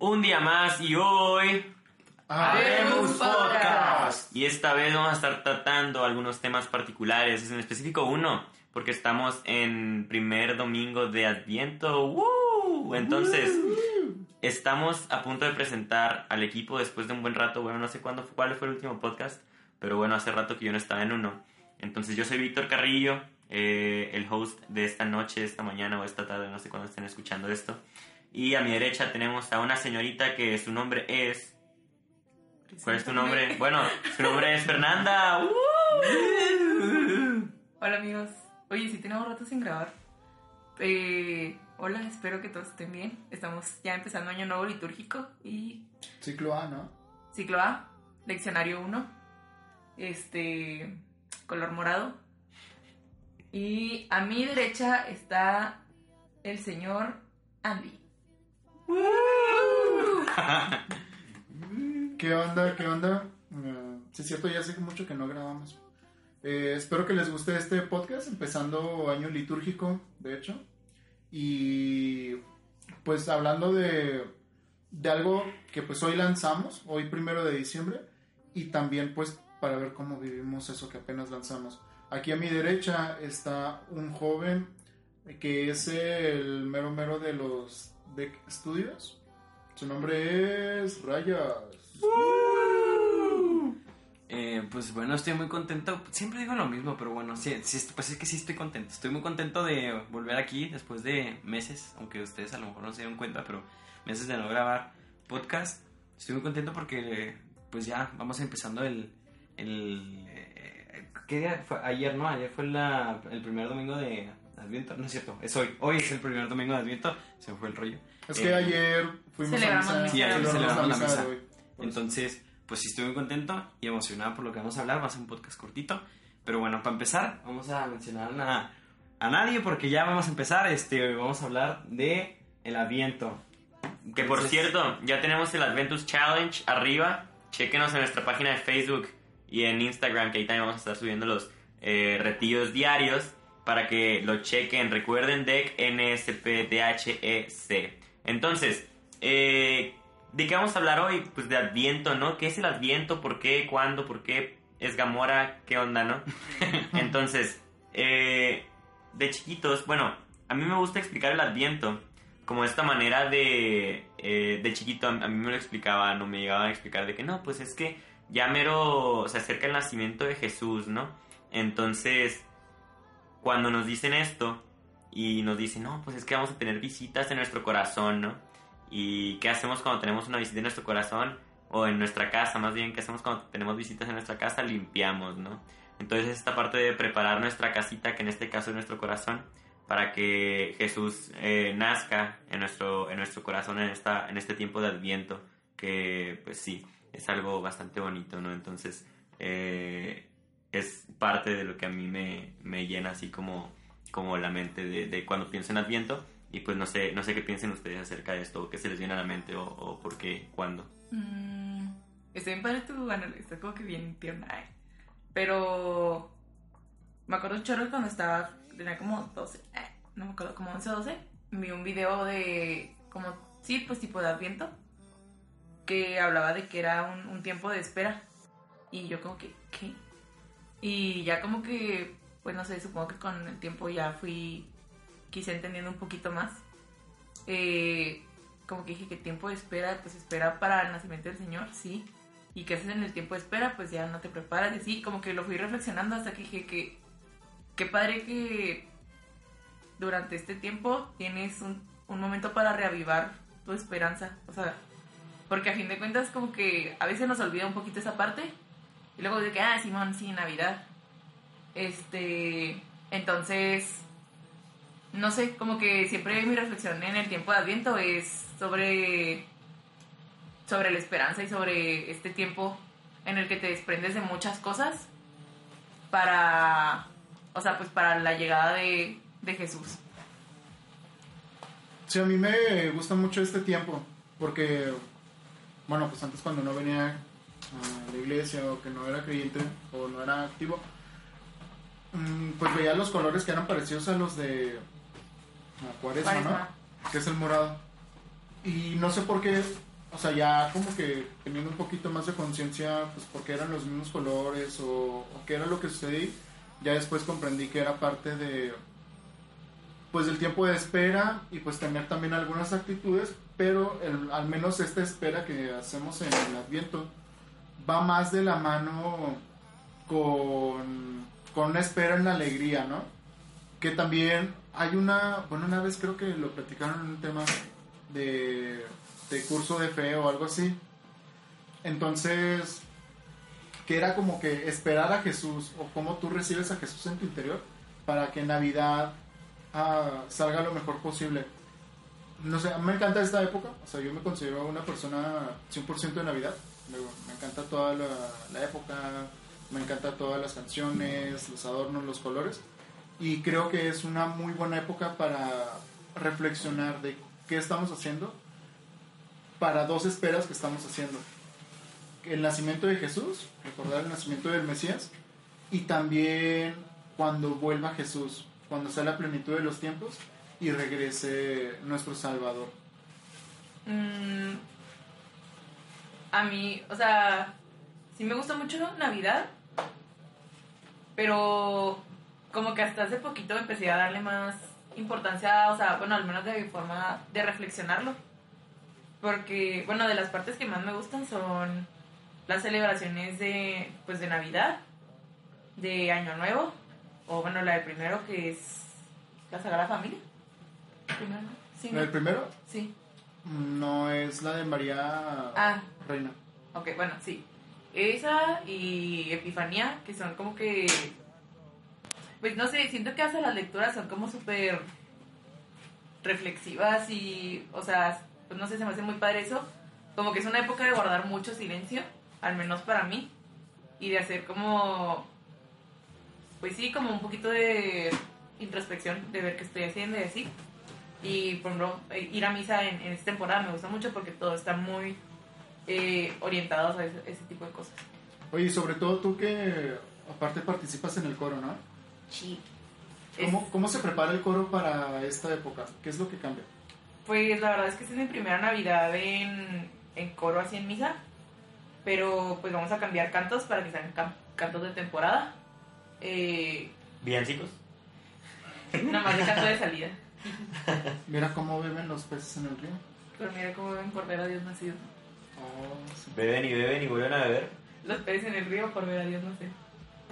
Un día más y hoy... Habemos Podcast. Y esta vez vamos a estar tratando algunos temas particulares, en específico uno, porque estamos en primer domingo de Adviento. ¡Woo! Entonces, estamos a punto de presentar al equipo después de un buen rato. Bueno, no sé cuándo, cuál fue el último podcast, pero bueno, hace rato que yo no estaba en uno. Entonces, yo soy Víctor Carrillo, eh, el host de esta noche, esta mañana o esta tarde, no sé cuándo estén escuchando esto. Y a mi derecha tenemos a una señorita que su nombre es... ¿Cuál es tu nombre? Bueno, su nombre es Fernanda. ¡Uh! Hola amigos. Oye, si tenemos rato sin grabar. Eh, hola, espero que todos estén bien. Estamos ya empezando año nuevo litúrgico y Ciclo A, ¿no? ciclo A, leccionario 1. Este, color morado. Y a mi derecha está el señor Andy. ¿Qué onda? ¿Qué onda? Sí, es cierto, ya hace mucho que no grabamos. Eh, espero que les guste este podcast, empezando año litúrgico, de hecho. Y pues hablando de, de algo que pues hoy lanzamos, hoy primero de diciembre, y también pues para ver cómo vivimos eso que apenas lanzamos. Aquí a mi derecha está un joven que es el mero mero de los Deck Studios. Su nombre es Rayas. Eh, pues bueno, estoy muy contento. Siempre digo lo mismo, pero bueno, sí, sí, pues es que sí estoy contento. Estoy muy contento de volver aquí después de meses, aunque ustedes a lo mejor no se dieron cuenta, pero meses de no grabar podcast. Estoy muy contento porque pues ya vamos empezando el... el eh, ¿Qué día fue? Ayer, ¿no? Ayer fue el primer domingo de Adviento. No es cierto, es hoy. Hoy es el primer domingo de Adviento. Se me fue el rollo. Es que Eh, ayer fuimos Celebramos a misa. misa. Sí, ayer celebramos la misa. hoy. Entonces, pues sí estoy muy contento y emocionado por lo que vamos a hablar. Va a ser un podcast cortito. Pero bueno, para empezar, vamos a mencionar a, a nadie porque ya vamos a empezar. Este, vamos a hablar de el Adviento. Que por Entonces, cierto, ya tenemos el Adventus Challenge arriba. Chequenos en nuestra página de Facebook y en Instagram, que ahí también vamos a estar subiendo los eh, retiros diarios para que lo chequen. Recuerden DEC NSPDHEC. Entonces, eh, ¿de qué vamos a hablar hoy? Pues de Adviento, ¿no? ¿Qué es el Adviento? ¿Por qué? ¿Cuándo? ¿Por qué? ¿Es Gamora? ¿Qué onda, no? Entonces, eh, de chiquitos, bueno, a mí me gusta explicar el Adviento como esta manera de, eh, de chiquito, a mí me lo explicaban, no me llegaban a explicar de que no, pues es que ya mero se acerca el nacimiento de Jesús, ¿no? Entonces, cuando nos dicen esto y nos dicen, no, pues es que vamos a tener visitas en nuestro corazón, ¿no? ¿Y qué hacemos cuando tenemos una visita en nuestro corazón? O en nuestra casa, más bien, ¿qué hacemos cuando tenemos visitas en nuestra casa? Limpiamos, ¿no? Entonces esta parte de preparar nuestra casita, que en este caso es nuestro corazón, para que Jesús eh, nazca en nuestro, en nuestro corazón en, esta, en este tiempo de Adviento, que pues sí, es algo bastante bonito, ¿no? Entonces eh, es parte de lo que a mí me, me llena así como, como la mente de, de cuando pienso en Adviento. Y pues no sé, no sé qué piensen ustedes acerca de esto, qué se les viene a la mente, o, o por qué, cuándo. Mm, estoy bien padre tu análisis, está como que bien tierna. ay. Pero me acuerdo chorro cuando estaba, tenía como 12, eh, no me acuerdo, como 11 o 12. Vi un video de, como, sí, pues tipo de Adviento, que hablaba de que era un, un tiempo de espera. Y yo como que, ¿qué? Y ya como que, pues no sé, supongo que con el tiempo ya fui, quise entendiendo un poquito más. Eh, como que dije que tiempo de espera, pues espera para el nacimiento del Señor, sí. Y que haces en el tiempo de espera, pues ya no te preparas y así, como que lo fui reflexionando hasta que dije que qué padre que durante este tiempo tienes un, un momento para reavivar tu esperanza. O sea, porque a fin de cuentas como que a veces nos olvida un poquito esa parte. Y luego de que, ah, Simón, sí, Navidad. Este, entonces, no sé, como que siempre mi reflexión en el tiempo de Adviento es sobre, sobre la esperanza y sobre este tiempo en el que te desprendes de muchas cosas para, o sea, pues para la llegada de, de Jesús. Sí, a mí me gusta mucho este tiempo, porque, bueno, pues antes cuando no venía a la iglesia o que no era creyente o no era activo, mm, pues veía los colores que eran parecidos a los de a Cuaresma, Cuaresma. ¿no? Que es el morado. Y no sé por qué o sea, ya como que teniendo un poquito más de conciencia, pues porque eran los mismos colores o, o qué era lo que sucedía, ya después comprendí que era parte de, pues del tiempo de espera y pues tener también algunas actitudes, pero el- al menos esta espera que hacemos en el Adviento va más de la mano con, con una espera en la alegría, ¿no? Que también hay una, bueno, una vez creo que lo platicaron en un tema de, de curso de fe o algo así. Entonces, que era como que esperar a Jesús o cómo tú recibes a Jesús en tu interior para que Navidad ah, salga lo mejor posible. No sé, a mí me encanta esta época, o sea, yo me considero una persona 100% de Navidad. Me, encanta toda la, la época, me encanta todas las canciones, los adornos, los colores. Y creo que es una muy buena época para reflexionar de qué estamos haciendo para dos esperas que estamos haciendo. El nacimiento de Jesús, recordar el nacimiento del Mesías, y también cuando vuelva Jesús, cuando sea la plenitud de los tiempos y regrese nuestro Salvador. Mm, a mí, o sea, sí me gusta mucho Navidad, pero como que hasta hace poquito empecé a darle más importancia, o sea, bueno, al menos de mi forma de reflexionarlo. Porque, bueno, de las partes que más me gustan son las celebraciones de, pues, de Navidad, de Año Nuevo, o bueno, la de primero que es la Sagrada Familia. Primero. Sí, ¿no? El primero sí. no es la de María Ah, Reina. Ok, bueno, sí. Esa y Epifanía, que son como que. Pues no sé, siento que hasta las lecturas son como súper reflexivas y. O sea, pues no sé, se me hace muy padre eso. Como que es una época de guardar mucho silencio, al menos para mí. Y de hacer como. Pues sí, como un poquito de introspección, de ver qué estoy haciendo y así. Y por ejemplo, eh, ir a misa en, en esta temporada me gusta mucho porque todo está muy eh, orientados a ese, ese tipo de cosas. Oye, y sobre todo tú que aparte participas en el coro, ¿no? Sí. ¿Cómo, ¿Cómo se prepara el coro para esta época? ¿Qué es lo que cambia? Pues la verdad es que esta es mi primera Navidad en, en coro así en misa. Pero pues vamos a cambiar cantos para que sean cantos de temporada. Eh, Villancicos. nada más de canto de salida. Mira cómo beben los peces en el río. Pero mira cómo ver a Dios nacido. Oh, sí. Beben y beben y vuelven a beber. Los peces en el río por ver a Dios nacido.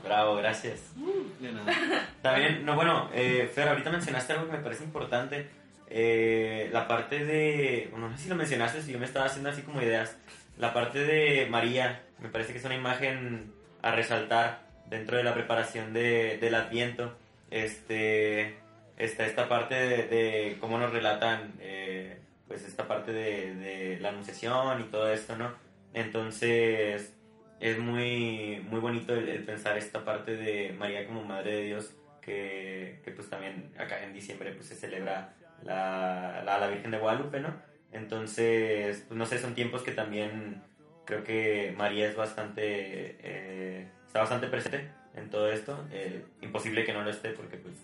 Bravo, gracias. De nada. También, no, bueno, eh, Fer, ahorita mencionaste algo que me parece importante. Eh, la parte de. Bueno, no sé si lo mencionaste, si yo me estaba haciendo así como ideas. La parte de María, me parece que es una imagen a resaltar dentro de la preparación de, del Adviento. Este. Está esta parte de, de cómo nos relatan, eh, pues, esta parte de, de la anunciación y todo esto, ¿no? Entonces, es muy, muy bonito el, el pensar esta parte de María como Madre de Dios, que, que pues también acá en diciembre pues se celebra la, la, la Virgen de Guadalupe, ¿no? Entonces, pues no sé, son tiempos que también creo que María es bastante, eh, está bastante presente en todo esto. Eh, imposible que no lo esté porque pues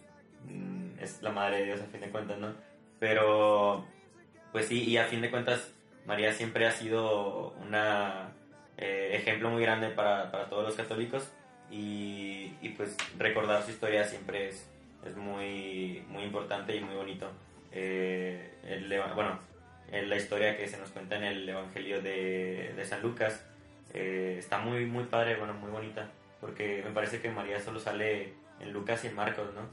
mm, es la Madre de Dios a fin de cuentas, ¿no? Pero, pues sí, y a fin de cuentas María siempre ha sido una eh, ejemplo muy grande para, todos los católicos y, y, pues recordar su historia siempre es, muy, importante y muy bonito. Eh, bueno, en la historia que se nos cuenta en el Evangelio de, de San Lucas eh, está muy, muy padre, bueno, muy bonita, porque me parece que María solo sale en Lucas y en Marcos, ¿no?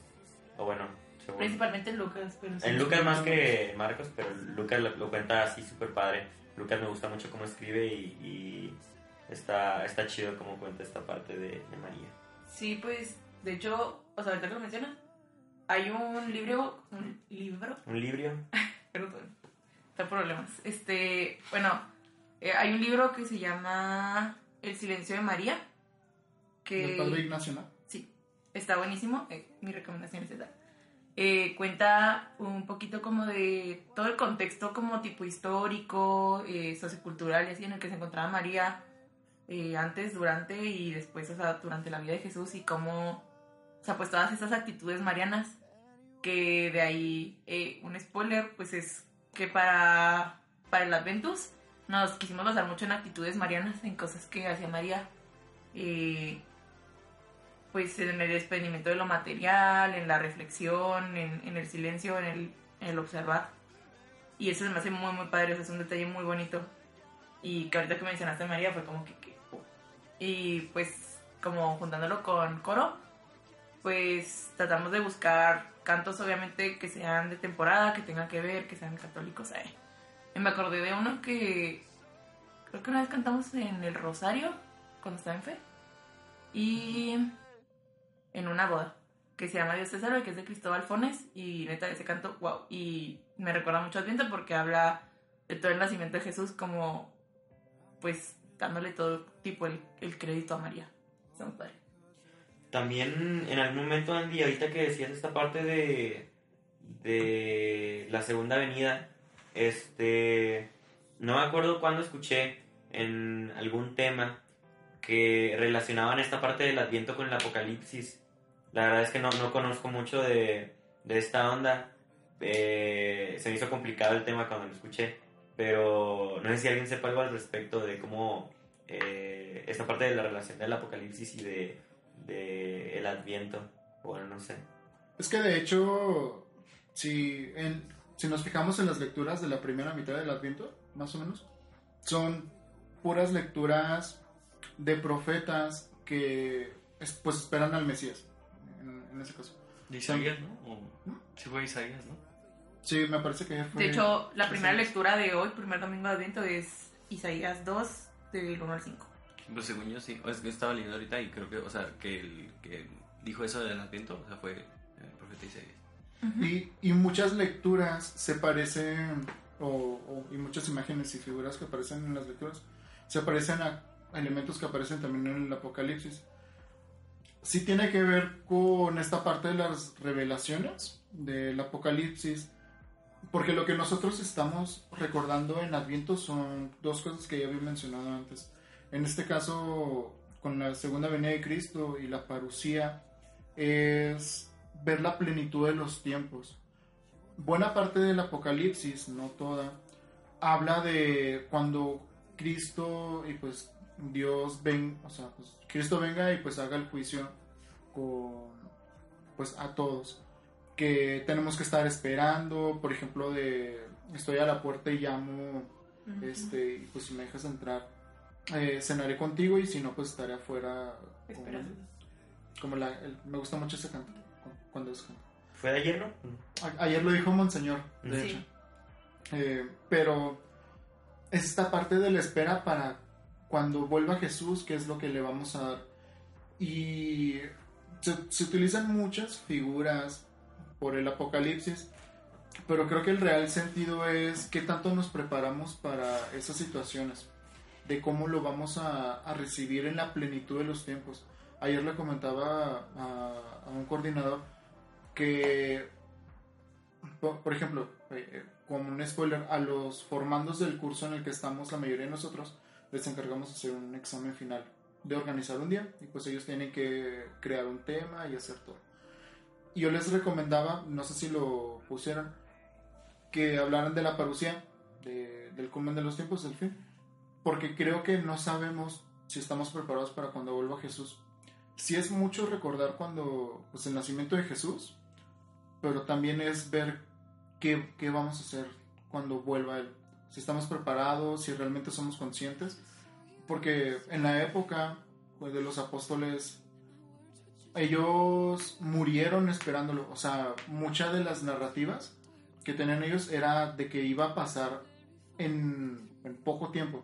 O bueno, según... Principalmente en Lucas. Pero sí. En Lucas más que Marcos, pero Lucas lo, lo cuenta así súper padre. Lucas me gusta mucho cómo escribe y, y está, está chido cómo cuenta esta parte de, de María. Sí, pues, de hecho, o sea, ahorita que lo mencionas, hay un libro, un libro, Un libro. perdón, está problemas. Este, bueno, eh, hay un libro que se llama El silencio de María, El Padre que Ignacio, ¿no? sí, está buenísimo, eh, mi recomendación es esa. Eh, cuenta un poquito como de todo el contexto como tipo histórico, eh, sociocultural y así en el que se encontraba María eh, antes, durante y después, o sea, durante la vida de Jesús y cómo, o sea, pues todas estas actitudes marianas, que de ahí eh, un spoiler, pues es que para, para el Adventus nos quisimos basar mucho en actitudes marianas, en cosas que hacía María. eh, pues en el desprendimiento de lo material, en la reflexión, en, en el silencio, en el, en el observar. Y eso me hace muy, muy padre, o sea, es un detalle muy bonito. Y que ahorita que mencionaste María fue como que... que- y pues como juntándolo con coro, pues tratamos de buscar cantos obviamente que sean de temporada, que tengan que ver, que sean católicos. eh. Y me acordé de uno que creo que una vez cantamos en el Rosario, cuando estaba en fe, y en una boda, que se llama Dios salve, que es de Cristóbal Fones, y neta ese canto, wow, y me recuerda mucho Adviento porque habla de todo el nacimiento de Jesús como, pues, dándole todo tipo el, el crédito a María. Está muy padre. También en algún momento, Andy, ahorita que decías esta parte de, de la segunda venida, este, no me acuerdo cuándo escuché en algún tema que relacionaban esta parte del adviento con el apocalipsis. La verdad es que no, no conozco mucho de, de esta onda. Eh, se me hizo complicado el tema cuando lo escuché, pero no sé si alguien sepa algo al respecto de cómo eh, esta parte de la relación del apocalipsis y de de el adviento. Bueno no sé. Es que de hecho, si, en, si nos fijamos en las lecturas de la primera mitad del Adviento, más o menos, son puras lecturas de profetas que es- pues esperan al Mesías, en, en ese caso. De Isaías, ¿no? O- Sí fue Isaías, ¿no? Sí, me parece que fue... De hecho, la primera sí. lectura de hoy, primer domingo de Adviento, es Isaías 2, del 1 al 5. Pues según yo sí. Es que estaba leyendo ahorita y creo que, o sea, que el que dijo eso del adviento, o sea, fue el profeta Isaías. Y, y muchas lecturas se parecen, o, o- y muchas imágenes y figuras que aparecen en las lecturas, se parecen a elementos que aparecen también en el Apocalipsis. Sí tiene que ver con esta parte de las revelaciones del Apocalipsis, porque lo que nosotros estamos recordando en Adviento son dos cosas que ya había mencionado antes. En este caso, con la segunda venida de Cristo y la parucía, es ver la plenitud de los tiempos. Buena parte del Apocalipsis, no toda, habla de cuando Cristo y pues Dios ven, o sea, pues, Cristo venga y pues haga el juicio con pues a todos. Que tenemos que estar esperando, por ejemplo, de estoy a la puerta y llamo, este, y pues si me dejas entrar, eh, cenaré contigo y si no, pues estaré afuera. como la, el- me gusta mucho ese canto, cu- cuando es canto. fue de ayer no A- Ayer lo dijo Monseñor, de Sí. hecho. Eh, pero es esta parte de la espera para cuando vuelva Jesús, que es lo que le vamos a dar. Y se, se utilizan muchas figuras por el Apocalipsis, pero creo que el real sentido es qué tanto nos preparamos para esas situaciones, de cómo lo vamos a, a recibir en la plenitud de los tiempos. Ayer le comentaba a, a un coordinador que, por, por ejemplo, eh, eh, como un spoiler, a los formandos del curso en el que estamos, la mayoría de nosotros, les encargamos hacer un examen final, de organizar un día, y pues ellos tienen que crear un tema y hacer todo. Yo les recomendaba, no sé si lo pusieron, que hablaran de la parucía, de- del culmen de los tiempos, del fin, porque creo que no sabemos si estamos preparados para cuando vuelva Jesús. Sí es mucho recordar cuando, pues el nacimiento de Jesús, pero también es ver qué, qué vamos a hacer cuando vuelva Él. Si estamos preparados, si realmente somos conscientes, porque en la época pues, de los apóstoles, ellos murieron esperándolo, o sea, muchas de las narrativas que tenían ellos era de que iba a pasar en, en poco tiempo,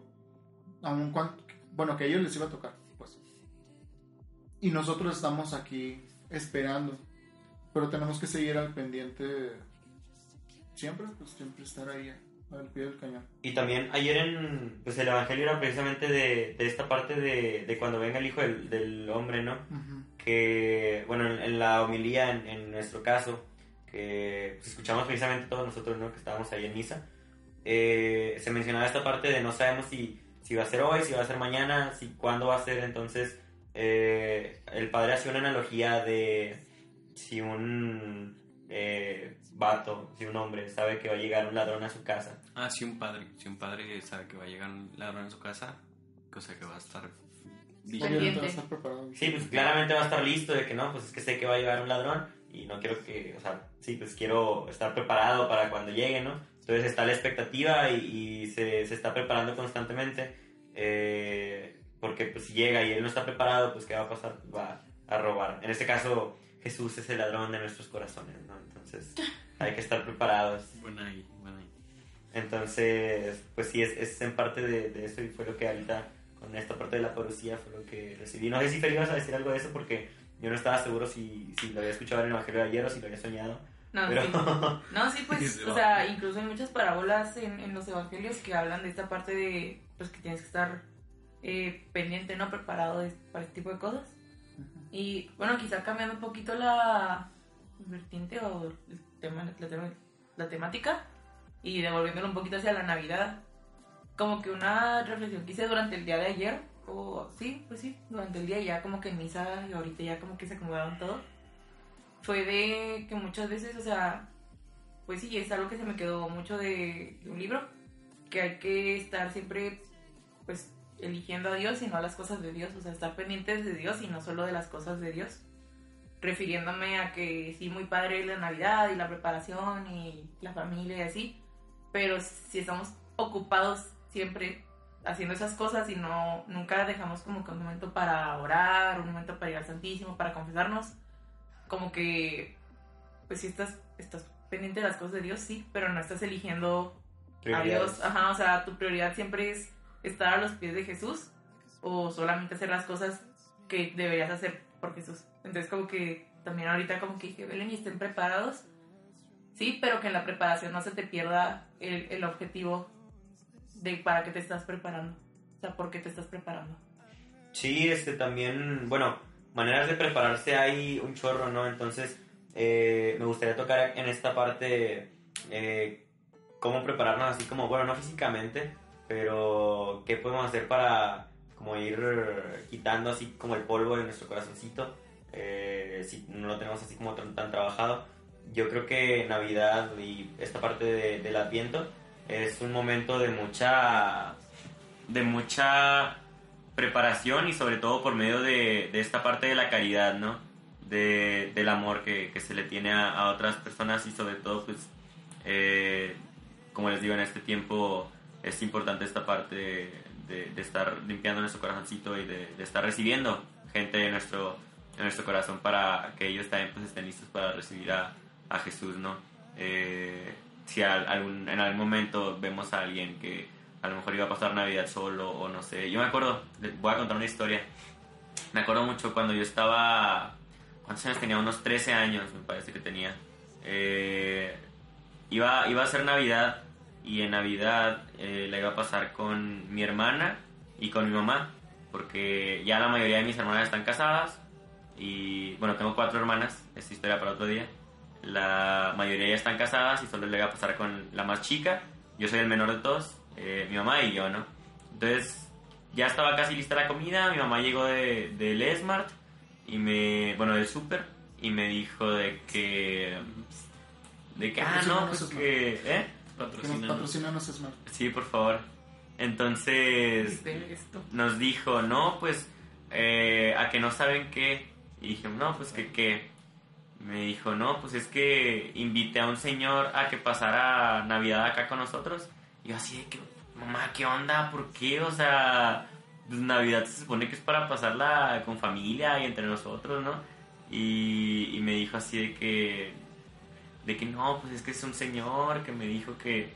aun cuan- bueno, que a ellos les iba a tocar, pues. Y nosotros estamos aquí esperando, pero tenemos que seguir al pendiente siempre, pues siempre estar ahí al pie del cañón. Y también ayer en pues el evangelio era precisamente de, de esta parte de, de cuando venga el hijo del, del hombre, ¿no? Ujú. Que, bueno, en, en la homilía, en, en nuestro caso, que pues, escuchamos precisamente todos nosotros, ¿no? Que estábamos ahí en misa, eh, se mencionaba esta parte de no sabemos si, si va a ser hoy, si va a ser mañana, si cuándo va a ser, entonces eh, el padre hacía una analogía de si un eh, vato, si un hombre sabe que va a llegar un ladrón a su casa, Ah, sí, un padre. Si un padre sabe que va a llegar un ladrón en su casa, cosa que va a estar va a estar preparado. sí, pues claramente va a estar listo de que no, pues es que sé que va a llegar un ladrón y no quiero que, o sea, sí, pues quiero estar preparado para cuando llegue, ¿no? Entonces está la expectativa y, y se, se está preparando constantemente. eh, porque pues si llega y él no está preparado, pues ¿qué va a pasar? Va a robar. En este caso, Jesús es el ladrón de nuestros corazones, ¿no? Entonces hay que estar preparados. Buena ahí, buena ahí. Entonces, pues sí, es, es en parte de, de eso y fue lo que ahorita con esta parte de la parucía fue lo que recibí. No sé si Fer ibas a decir algo de eso porque yo no estaba seguro si, si lo había escuchado en el Evangelio de ayer o si lo había soñado. No, Pero sí. No, sí, pues, o sea, incluso hay muchas parábolas en, en los evangelios que hablan de esta parte de, pues, que tienes que estar eh, pendiente, ¿no? Preparado de- para este tipo de cosas. Y, bueno, quizá cambiando un poquito la vertiente o el tema, la, tema- la temática y devolviéndolo un poquito hacia la Navidad. Como que una reflexión que hice durante el día de ayer, o sí, pues sí, durante el día ya como que en misa y ahorita ya como que se acomodaron todo fue de que muchas veces, o sea, pues sí, es algo que se me quedó mucho de, de un libro, que hay que estar siempre, pues, eligiendo a Dios y no a las cosas de Dios, o sea, estar pendientes de Dios y no solo de las cosas de Dios. Refiriéndome a que sí, muy padre la Navidad y la preparación y la familia y así, pero si estamos ocupados siempre haciendo esas cosas y no nunca dejamos como que un momento para orar, un momento para ir al Santísimo, para confesarnos, como que, pues si estás, estás pendiente de las cosas de Dios, sí, pero no estás eligiendo a. Dios. Ajá, o sea, tu prioridad siempre es estar a los pies de Jesús o solamente hacer las cosas que deberías hacer por Jesús. Entonces como que también ahorita como que dije, Belén, y estén preparados. Sí, pero que en la preparación no se te pierda el, el objetivo de para qué te estás preparando. O sea, por qué te estás preparando. Sí, este también, bueno, maneras de prepararse hay un chorro, ¿no? Entonces, eh, me gustaría tocar en esta parte eh, cómo prepararnos así como, bueno, no físicamente, pero qué podemos hacer para como ir quitando así como el polvo de nuestro corazoncito, eh, si no lo tenemos así como tan, tan trabajado. Yo creo que Navidad y esta parte de- del Adviento es un momento de mucha de mucha preparación y sobre todo por medio de, de esta parte de la caridad, ¿no? De, del amor que, que se le tiene a, a otras personas y sobre todo, pues, eh, como les digo, en este tiempo es importante esta parte de, de- estar limpiando nuestro corazoncito y de estar recibiendo gente de nuestro, de nuestro corazón para que ellos también pues, estén listos para recibir a, a Jesús, ¿no? Eh, si al- algún- en algún momento vemos a alguien que a lo mejor iba a pasar Navidad solo o no sé. Yo me acuerdo, voy a contar una historia. Me acuerdo mucho cuando yo estaba, ¿cuántos años tenía? Unos 13 años me parece que tenía. Eh, iba, iba a ser Navidad y en Navidad eh, la iba a pasar con mi hermana y con mi mamá, porque ya la mayoría de mis hermanas están casadas y bueno, tengo cuatro hermanas, esta historia para otro día. La mayoría ya están casadas y solo le iba a pasar con la más chica. Yo soy el menor de todos, eh, mi mamá y yo, ¿no? Entonces ya estaba casi lista la comida, mi mamá llegó de, del Smart y me, bueno, del super y me dijo de que, de que, ah, no, pues que, ¿eh? Que nos Patrocina. patrocinan los Smart. Sí, por favor. Entonces nos dijo, no, pues, eh, a que no saben qué. Y dije, no, pues que qué. Me dijo, no, pues es que invité a un señor a que pasara Navidad acá con nosotros. Y yo así de que, mamá, ¿qué onda? ¿Por qué? O sea, pues, Navidad se supone que es para pasarla con familia y entre nosotros, ¿no? Y, y me dijo así de que, de que no, pues es que es un señor que me dijo que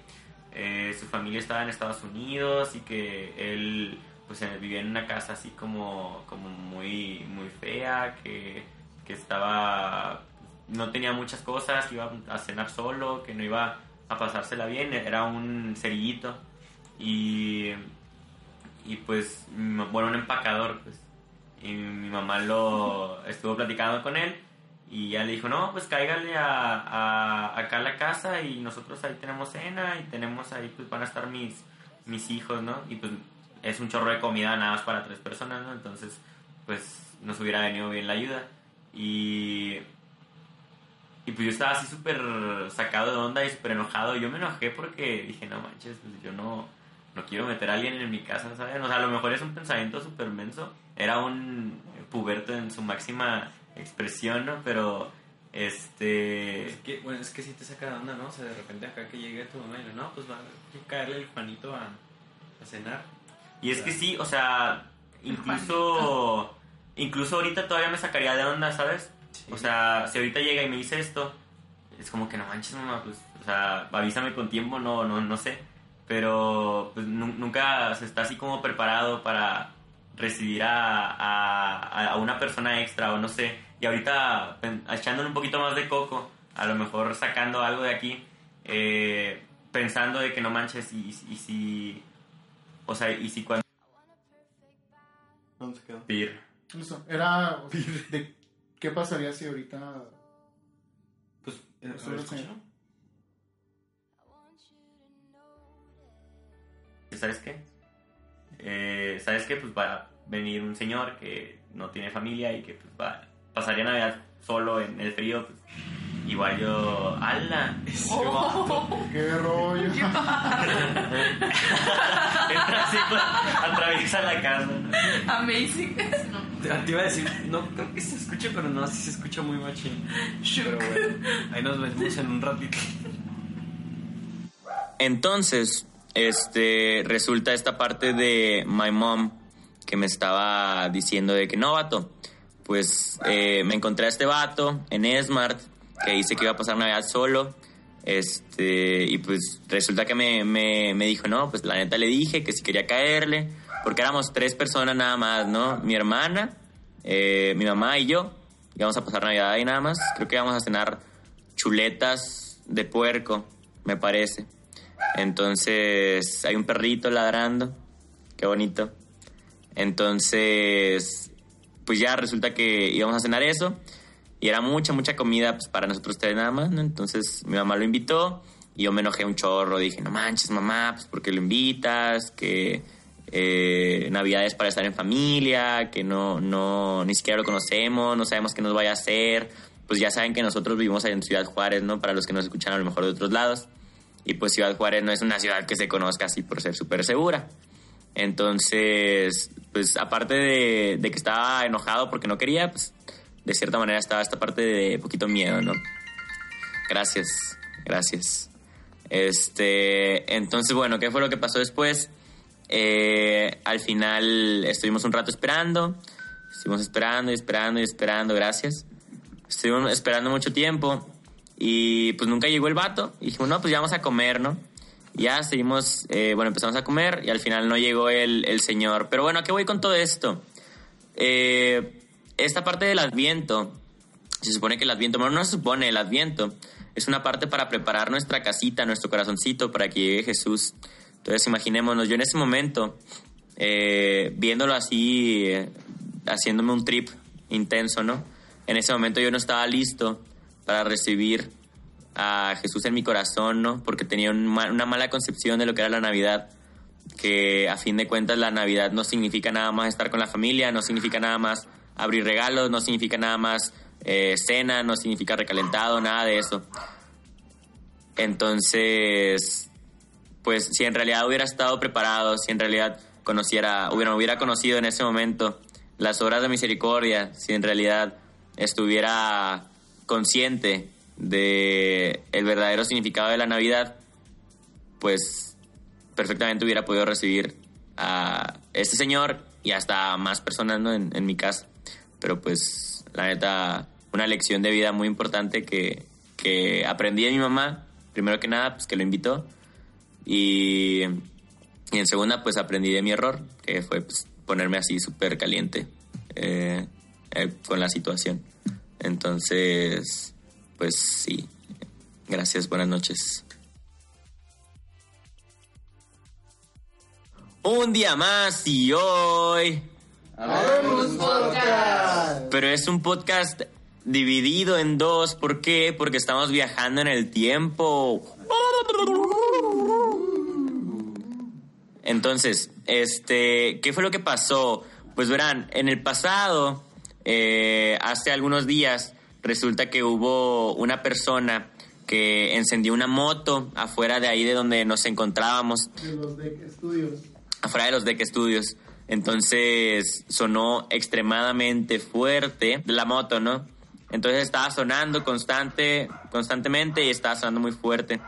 eh, su familia estaba en Estados Unidos y que él pues eh, vivía en una casa así como, como muy, muy fea, que, que estaba, no tenía muchas cosas, que iba a cenar solo, que no iba a pasársela bien, era un cerillito y, y pues, bueno, un empacador pues, y mi mamá lo estuvo platicando con él y ya le dijo, no, pues cáigale a, a- acá a la casa y nosotros ahí tenemos cena y tenemos ahí, pues van a estar mis, mis hijos, ¿no? Y pues es un chorro de comida nada más para tres personas, ¿no? Entonces, pues nos hubiera venido bien la ayuda. Y, Y pues yo estaba así súper sacado de onda y súper enojado. Yo me enojé porque dije, no manches, pues yo no, no quiero meter a alguien en mi casa, ¿sabes? O sea, a lo mejor es un pensamiento súper menso. Era un puberto en su máxima expresión, ¿no? Pero, este... Es que, bueno, es que sí te saca de onda, ¿no? O sea, de repente acá que llegue tu mamá y le no, pues va a caerle el Juanito a, a cenar. Y es que sí, o sea, incluso... Incluso ahorita todavía me sacaría de onda, ¿sabes? Sí. O sea, si ahorita llega y me dice esto, es como que no manches, mamá, pues, o sea, avísame con tiempo, no, no, no sé. Pero pues nu- nunca se está así como preparado para recibir a, a, a una persona extra o no sé. Y ahorita echándole un poquito más de coco, a lo mejor sacando algo de aquí, eh, pensando de que no manches y, y si... O sea, y si cuando... ¿Dónde se quedó? Eso, era de qué pasaría si ahorita Pues, ¿eh, Pues, escúchalo. ¿Sabes qué? Eh, ¿Sabes qué? Pues va a venir un señor que no tiene familia y que pues va pasaría Navidad solo en el frío. Pues, igual yo... ¡Hala! Oh, qué rollo. Entra así, pues, atraviesa la casa. ¿no? amazing. Te, te iba a decir, no creo que se escuche, pero no, sí se escucha muy machín. Pero bueno, ahí nos vemos en un ratito. Entonces, este, resulta esta parte de my mom que me estaba diciendo de que no, vato, pues eh, me encontré a este vato en Smart que dice que iba a pasar Navidad solo. Este, y pues resulta que me, me, me dijo, no, pues la neta le dije que si quería caerle, porque éramos tres personas nada más, ¿no? Mi hermana, eh, mi mamá y yo, íbamos a pasar Navidad ahí nada más. Creo que íbamos a cenar chuletas de puerco, me parece. Entonces hay un perrito ladrando, qué bonito. Entonces, pues ya resulta que íbamos a cenar eso y era mucha, mucha comida pues, para nosotros tres nada más, ¿no? Entonces mi mamá lo invitó y yo me enojé un chorro, dije, no manches mamá, pues ¿por qué lo invitas? Que eh, Navidad es para estar en familia, que no, no, ni siquiera lo conocemos, no sabemos qué nos vaya a hacer. Pues ya saben que nosotros vivimos en Ciudad Juárez, ¿no? Para los que nos escuchan a lo mejor de otros lados. Y pues Ciudad Juárez no es una ciudad que se conozca así por ser súper segura. Entonces, pues aparte de, de que estaba enojado porque no quería, pues de cierta manera estaba esta parte de poquito miedo, ¿no? Gracias, gracias. Este, entonces, bueno, ¿qué fue lo que pasó después? Eh, al final estuvimos un rato esperando, estuvimos esperando y esperando y esperando, gracias. Estuvimos esperando mucho tiempo y pues nunca llegó el vato. Y dijimos, no, pues ya vamos a comer, ¿no? Ya seguimos, eh, bueno, empezamos a comer y al final no llegó el, el señor. Pero bueno, ¿a qué voy con todo esto? Eh, esta parte del adviento, se supone que el adviento, bueno, no se supone, el adviento es una parte para preparar nuestra casita, nuestro corazoncito para que llegue Jesús. Entonces imaginémonos, yo en ese momento, eh, viéndolo así, eh, haciéndome un trip intenso, ¿no? En ese momento yo no estaba listo para recibir a Jesús en mi corazón, ¿no? Porque tenía una mala concepción de lo que era la Navidad, que a fin de cuentas la Navidad no significa nada más estar con la familia, no significa nada más abrir regalos, no significa nada más eh, cena, no significa recalentado, nada de eso. Entonces, pues si en realidad hubiera estado preparado, si en realidad conociera, hubiera, hubiera conocido en ese momento las obras de misericordia, si en realidad estuviera consciente de el verdadero significado de la Navidad, pues perfectamente hubiera podido recibir a este señor y hasta más personas ¿no? en, en mi casa. Pero pues la neta, una lección de vida muy importante que, que aprendí de mi mamá, primero que nada, pues que lo invitó. Y, y en segunda, pues aprendí de mi error, que fue pues, ponerme así súper caliente eh, eh, con la situación. Entonces, pues sí. Gracias, buenas noches. Un día más y hoy. Pero es un podcast dividido en dos. ¿Por qué? Porque estamos viajando en el tiempo. Entonces, este, ¿qué fue lo que pasó? Pues verán, en el pasado, eh, hace algunos días, resulta que hubo una persona que encendió una moto afuera de ahí de donde nos encontrábamos, De los de estudios. afuera de los Deck Studios. Entonces sonó extremadamente fuerte la moto, ¿no? Entonces estaba sonando constante, constantemente y estaba sonando muy fuerte.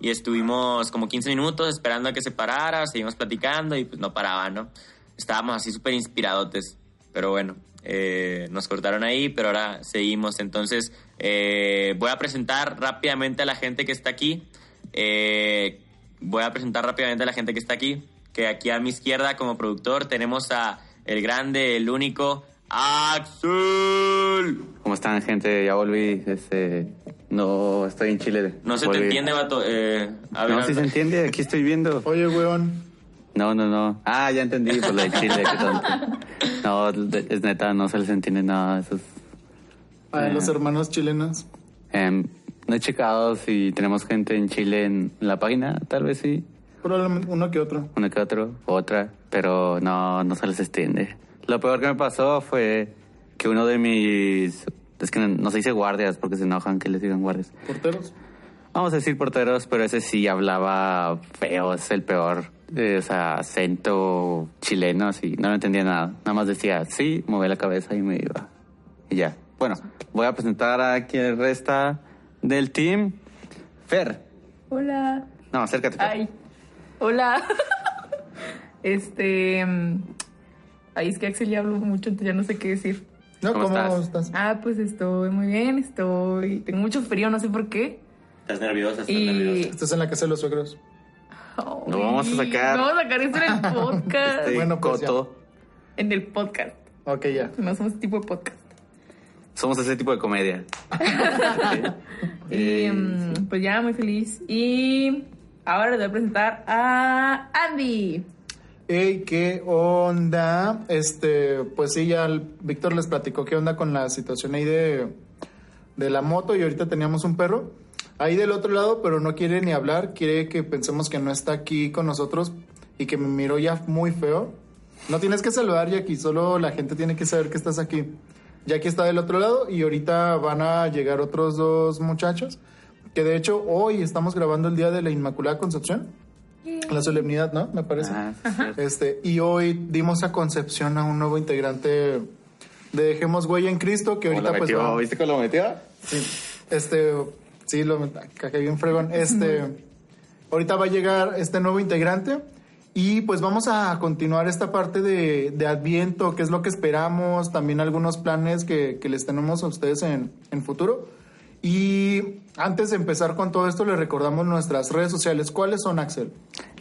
Y estuvimos como 15 minutos esperando a que se parara, seguimos platicando y pues no paraba, ¿no? Estábamos así súper inspiradotes. Pero bueno, eh, nos cortaron ahí, pero ahora seguimos. Entonces eh, voy a presentar rápidamente a la gente que está aquí. Eh, voy a presentar rápidamente a la gente que está aquí. Que aquí a mi izquierda como productor tenemos a el grande, el único, Axel. ¿Cómo están, gente? Ya volví. Este, no estoy en Chile. No se Volví. te entiende, vato. Eh, a ver, No, sí se entiende. Aquí estoy viendo. Oye, weón. No, no, no. Ah, ya entendí por lo de Chile. qué tonto. No, es neta, no se les entiende nada. Eso es, A Eh. los hermanos chilenos. em, no he checado si tenemos gente en Chile en la página. Tal vez sí. Probablemente uno que otro. Uno que otro, otra. Pero no, no se les entiende. Lo peor que me pasó fue que uno de mis... Es que no, no se dice guardias porque se enojan que les digan guardias. Porteros. Vamos a decir porteros, pero ese sí hablaba feo, es el peor. Eh, O sea, acento chileno, así, no lo entendía nada. Nada más decía, sí, movía la cabeza y me iba. Y ya. Bueno, voy a presentar a quien resta del team. Fer. Hola. No, acércate. Fer. Ay. Hola. este. mm, Ay, es que Axel ya habló mucho, entonces ya no sé qué decir. No, ¿Cómo ¿cómo, estás? estás? Ah, pues estoy muy bien, estoy. Tengo mucho frío, no sé por qué. Estás nerviosa, estás Y- nerviosa. Estás en la casa de los suegros. Lo vamos a sacar. No vamos a sacar esto en el podcast. Este Bueno, pues ya. coto. En el podcast. Ok, ya. No somos ese tipo de podcast. Somos ese tipo de comedia. Y Eh, mm, pues ya, muy feliz. Y ahora les voy a presentar a Andy. Hey, ¿qué onda? Este, pues sí, ya Víctor les platicó qué onda con la situación ahí de, de la moto y ahorita teníamos un perro ahí del otro lado, pero no quiere ni hablar, quiere que pensemos que no está aquí con nosotros y que me miró ya muy feo. No tienes que saludar, Jackie, solo la gente tiene que saber que estás aquí. Jackie está del otro lado y ahorita van a llegar otros dos muchachos, que de hecho hoy estamos grabando el día de la Inmaculada Concepción, la solemnidad, ¿no? Me parece. Ah, sí. Este, y hoy dimos a concepción a un nuevo integrante de Dejemos Huella en Cristo, que ¿Cómo ahorita lo pues metió? va- ¿Viste cómo lo metió? Sí, este, sí, lo cajé bien fregón. Este, ahorita va a llegar este nuevo integrante y pues vamos a continuar esta parte de, de Adviento, qué es lo que esperamos, también algunos planes que, que les tenemos a ustedes en, en futuro. Y antes de empezar con todo esto, les recordamos nuestras redes sociales. ¿Cuáles son, Axel?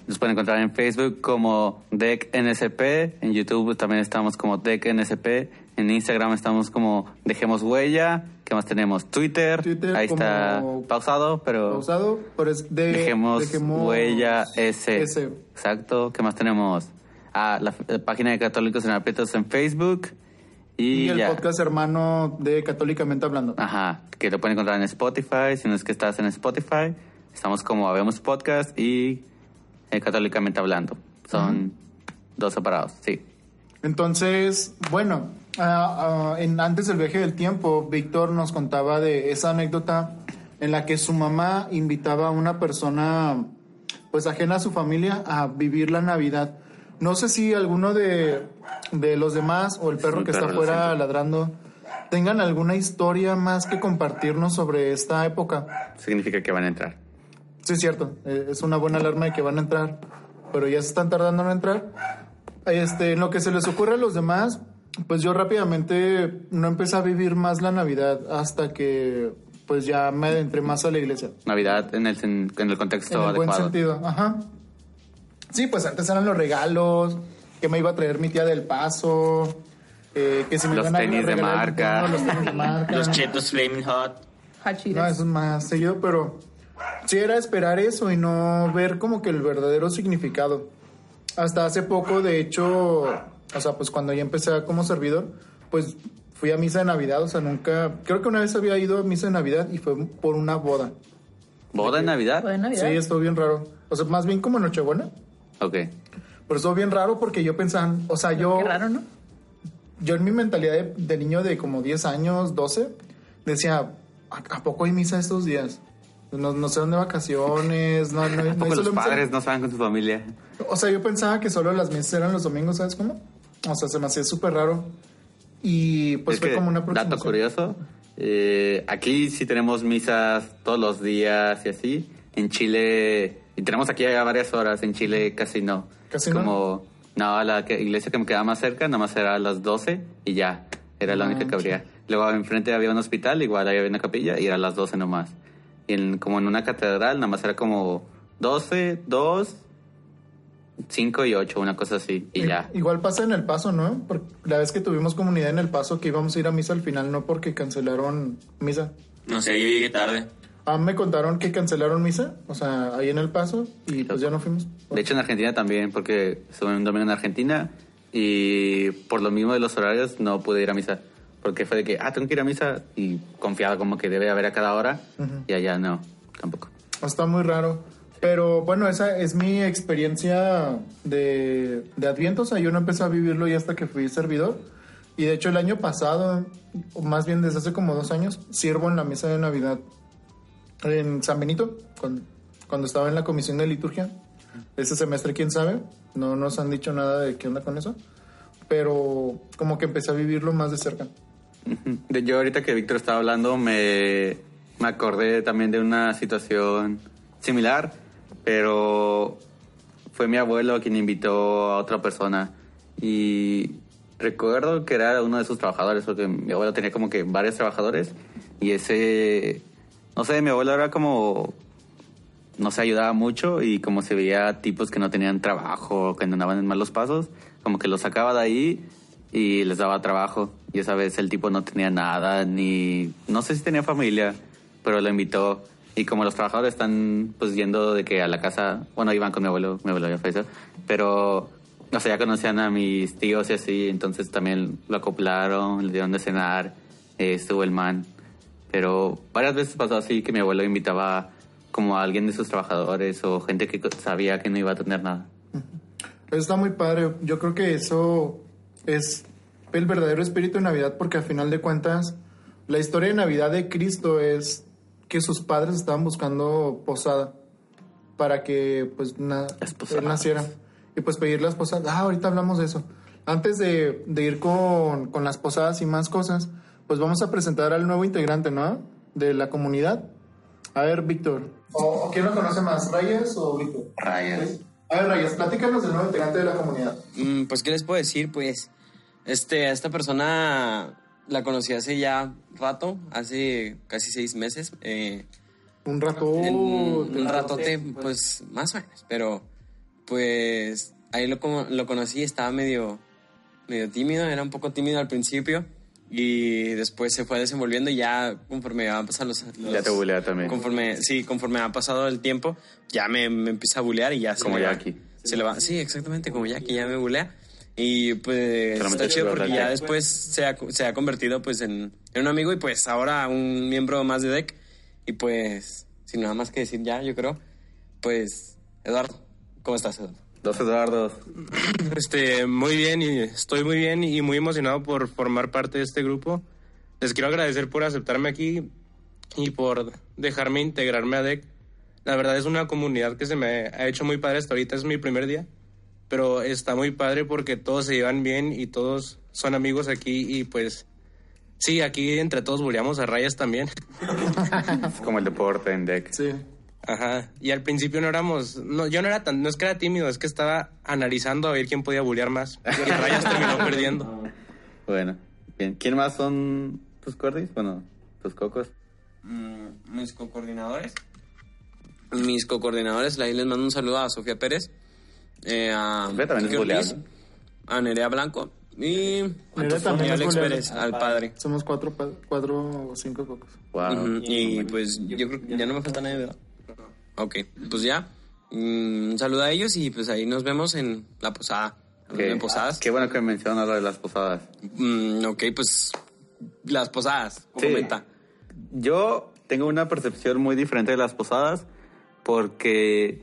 Nos pueden encontrar en Facebook como DeckNSP, en YouTube también estamos como DeckNSP, en Instagram estamos como Dejemos Huella, ¿qué más tenemos? Twitter, Twitter ahí está pausado, pero Pausado, pero es de Dejemos, Huella S. S. Exacto, ¿qué más tenemos? Ah, la, la página de Católicos en Aprietos en Facebook y, Y, el ya. podcast hermano de Católicamente Hablando. Ajá, que lo pueden encontrar en Spotify, si no es que estás en Spotify, estamos como Habemos Podcast y eh, Católicamente Hablando. Son dos separados, sí. Entonces, bueno, ah, en, antes del viaje del tiempo, Víctor nos contaba de esa anécdota en la que su mamá invitaba a una persona, pues ajena a su familia, a vivir la Navidad. No sé si alguno de, de los demás o el perro el que está perro, afuera ladrando tengan alguna historia más que compartirnos sobre esta época. Significa que van a entrar. Sí, es cierto. eh, Es una buena alarma de que van a entrar, pero ya se están tardando en entrar. Este, en lo que se les ocurre a los demás, pues yo rápidamente no empecé a vivir más la Navidad hasta que pues ya me adentré más a la iglesia. Navidad en el, en el contexto en el buen sentido, ajá. Sí, pues antes eran los regalos, que me iba a traer mi tía del paso, eh, que si me Los iban a tenis de marca. los tenis de marca. Los chetos Flaming Hot. No, eso es más seguido, pero sí era esperar eso y no ver como que el verdadero significado. Hasta hace poco, de hecho, o sea, pues cuando ya empecé como servidor, pues fui a misa de Navidad, o sea, nunca, creo que una vez había ido a misa de Navidad y fue por una boda. ¿Boda de Navidad? Sí, estuvo bien raro. O sea, más bien como Nochebuena, Ok. pero estuvo bien raro porque yo pensaba, o sea, yo... Qué raro, ¿no? yo en mi mentalidad de, de niño de como 10 años, 12, decía, ¿a, a poco hay misa estos días? No, no sé dónde vacaciones, no, no, no hay Tampoco solo los misa. padres no saben con su familia. O sea, yo pensaba que solo las misas eran los domingos, ¿sabes cómo? O sea, se me hacía súper raro. Y pues Es fue que, como una Dato curioso, eh, aquí sí tenemos misas todos los días y así. En Chile, y tenemos aquí a varias horas, en Chile casi no. ¿Casi Es no? como, no, la que- iglesia que me quedaba más cerca, nada más era a las 12 y ya, era la Ah, única que abría. Luego enfrente había un hospital, igual ahí había una capilla y era a las 12 nomás. Y en, como en una catedral, nada más era como 12, 2, 5 y 8, una cosa así, y ya. Igual pasa en El Paso, ¿no? Porque la vez que tuvimos comunidad en El Paso que íbamos a ir a misa al final, no porque cancelaron misa. No sé, yo llegué tarde. Ah, me contaron que cancelaron misa, o sea, ahí en El Paso, y pues ya no fuimos. De hecho, en Argentina también, porque estuve un domingo en Argentina y por lo mismo de los horarios no pude ir a misa. Porque fue de que, ah, tengo que ir a misa y confiado como que debe haber a cada hora Ujú. y allá no, tampoco. Está muy raro. Pero bueno, esa es mi experiencia de, de Adviento. O sea, yo no empecé a vivirlo ya hasta que fui servidor. Y de hecho, el año pasado, o más bien desde hace como dos años, sirvo en la misa de Navidad en San Benito, cuando, cuando estaba en la comisión de liturgia. Ese semestre, quién sabe. No nos han dicho nada de qué onda con eso. Pero como que empecé a vivirlo más de cerca. De yo ahorita que Víctor estaba hablando me, me acordé también de una situación similar, pero fue mi abuelo quien invitó a otra persona y recuerdo que era uno de sus trabajadores, porque mi abuelo tenía como que varios trabajadores y ese, no sé, mi abuelo era como, no se ayudaba mucho y como se veía tipos que no tenían trabajo, que andaban en malos pasos, como que los sacaba de ahí y les daba trabajo. Y esa vez el tipo no tenía nada, ni, no sé si tenía familia, pero lo invitó. Y como los trabajadores están pues yendo de que a la casa, bueno, iban con mi abuelo, mi abuelo ya falleció, pero, o sea, ya conocían a mis tíos y así, entonces también lo acoplaron, le dieron de cenar, eh, estuvo el man. Pero varias veces pasó así que mi abuelo invitaba como a alguien de sus trabajadores o gente que sabía que no iba a tener nada. Eso está muy padre. Yo creo que eso es el verdadero espíritu de Navidad porque a final de cuentas la historia de Navidad de Cristo es que sus padres estaban buscando posada para que pues na- él naciera y pues pedir las posadas. Ah, ahorita hablamos de eso. Antes de, de ir con, con las posadas y más cosas, pues vamos a presentar al nuevo integrante, ¿no? De la comunidad. A ver, Víctor. ¿O, o quién lo conoce más, Reyes o Víctor? Rayas. A ver, Reyes, platícanos del nuevo integrante de la comunidad. Mm, pues, ¿qué les puedo decir? Pues, este, a esta persona la conocí hace ya rato, hace casi seis meses. Eh, Un rato. en un ratote, pues, más o menos. Pero, pues, ahí lo, como- lo conocí, estaba medio, medio tímido, era un poco tímido al principio. Y después se fue desenvolviendo y ya conforme van pasando los, los- Ya te bulea también. Conforme, sí, conforme ha pasado el tiempo, ya me, me empieza a bulear y ya se Como va- Jackie. Se le va, sí, exactamente, como Jackie, ya me bulea. Y pues Solamente está chido porque ya después se ha, se ha convertido pues en, en un amigo y pues ahora un miembro más de DEC. Y pues, sin nada más que decir ya, yo creo, pues, Eduardo, ¿cómo estás, Eduardo? Dos Eduardos. Este, muy bien y estoy muy bien y muy emocionado por formar parte de este grupo. Les quiero agradecer por aceptarme aquí y por dejarme integrarme a DEC. La verdad es una comunidad que se me ha hecho muy padre hasta ahorita, es mi primer día, pero está muy padre porque todos se llevan bien y todos son amigos aquí y pues sí, aquí entre todos bulleamos a rayas también. Es como el deporte en deck. Sí. Ajá, y al principio no éramos, no, yo no era tan, no es que era tímido, es que estaba analizando a ver quién podía bullear más. Y Rayas terminó perdiendo. Bueno, bien. ¿Quién más son tus cordis? Bueno, tus cocos. Mm, mis co-coordinadores. Mis co-coordinadores, ahí les mando un saludo a Sofía Pérez, eh, a Sofía también es Ortiz, a Nerea Blanco y, Nerea también Alex. Pérez, al padre. Somos cuatro, cuatro o cinco cocos. Wow. Y pues yo creo que ya no me falta nadie, ¿verdad? Ok, pues ya. Mm, Un saludo a ellos y pues ahí nos vemos en la posada. Qué- de posadas. Qué bueno que mencionas lo de las posadas. Mm, ok, pues las posadas. Sí. Comenta. Yo tengo una percepción muy diferente de las posadas porque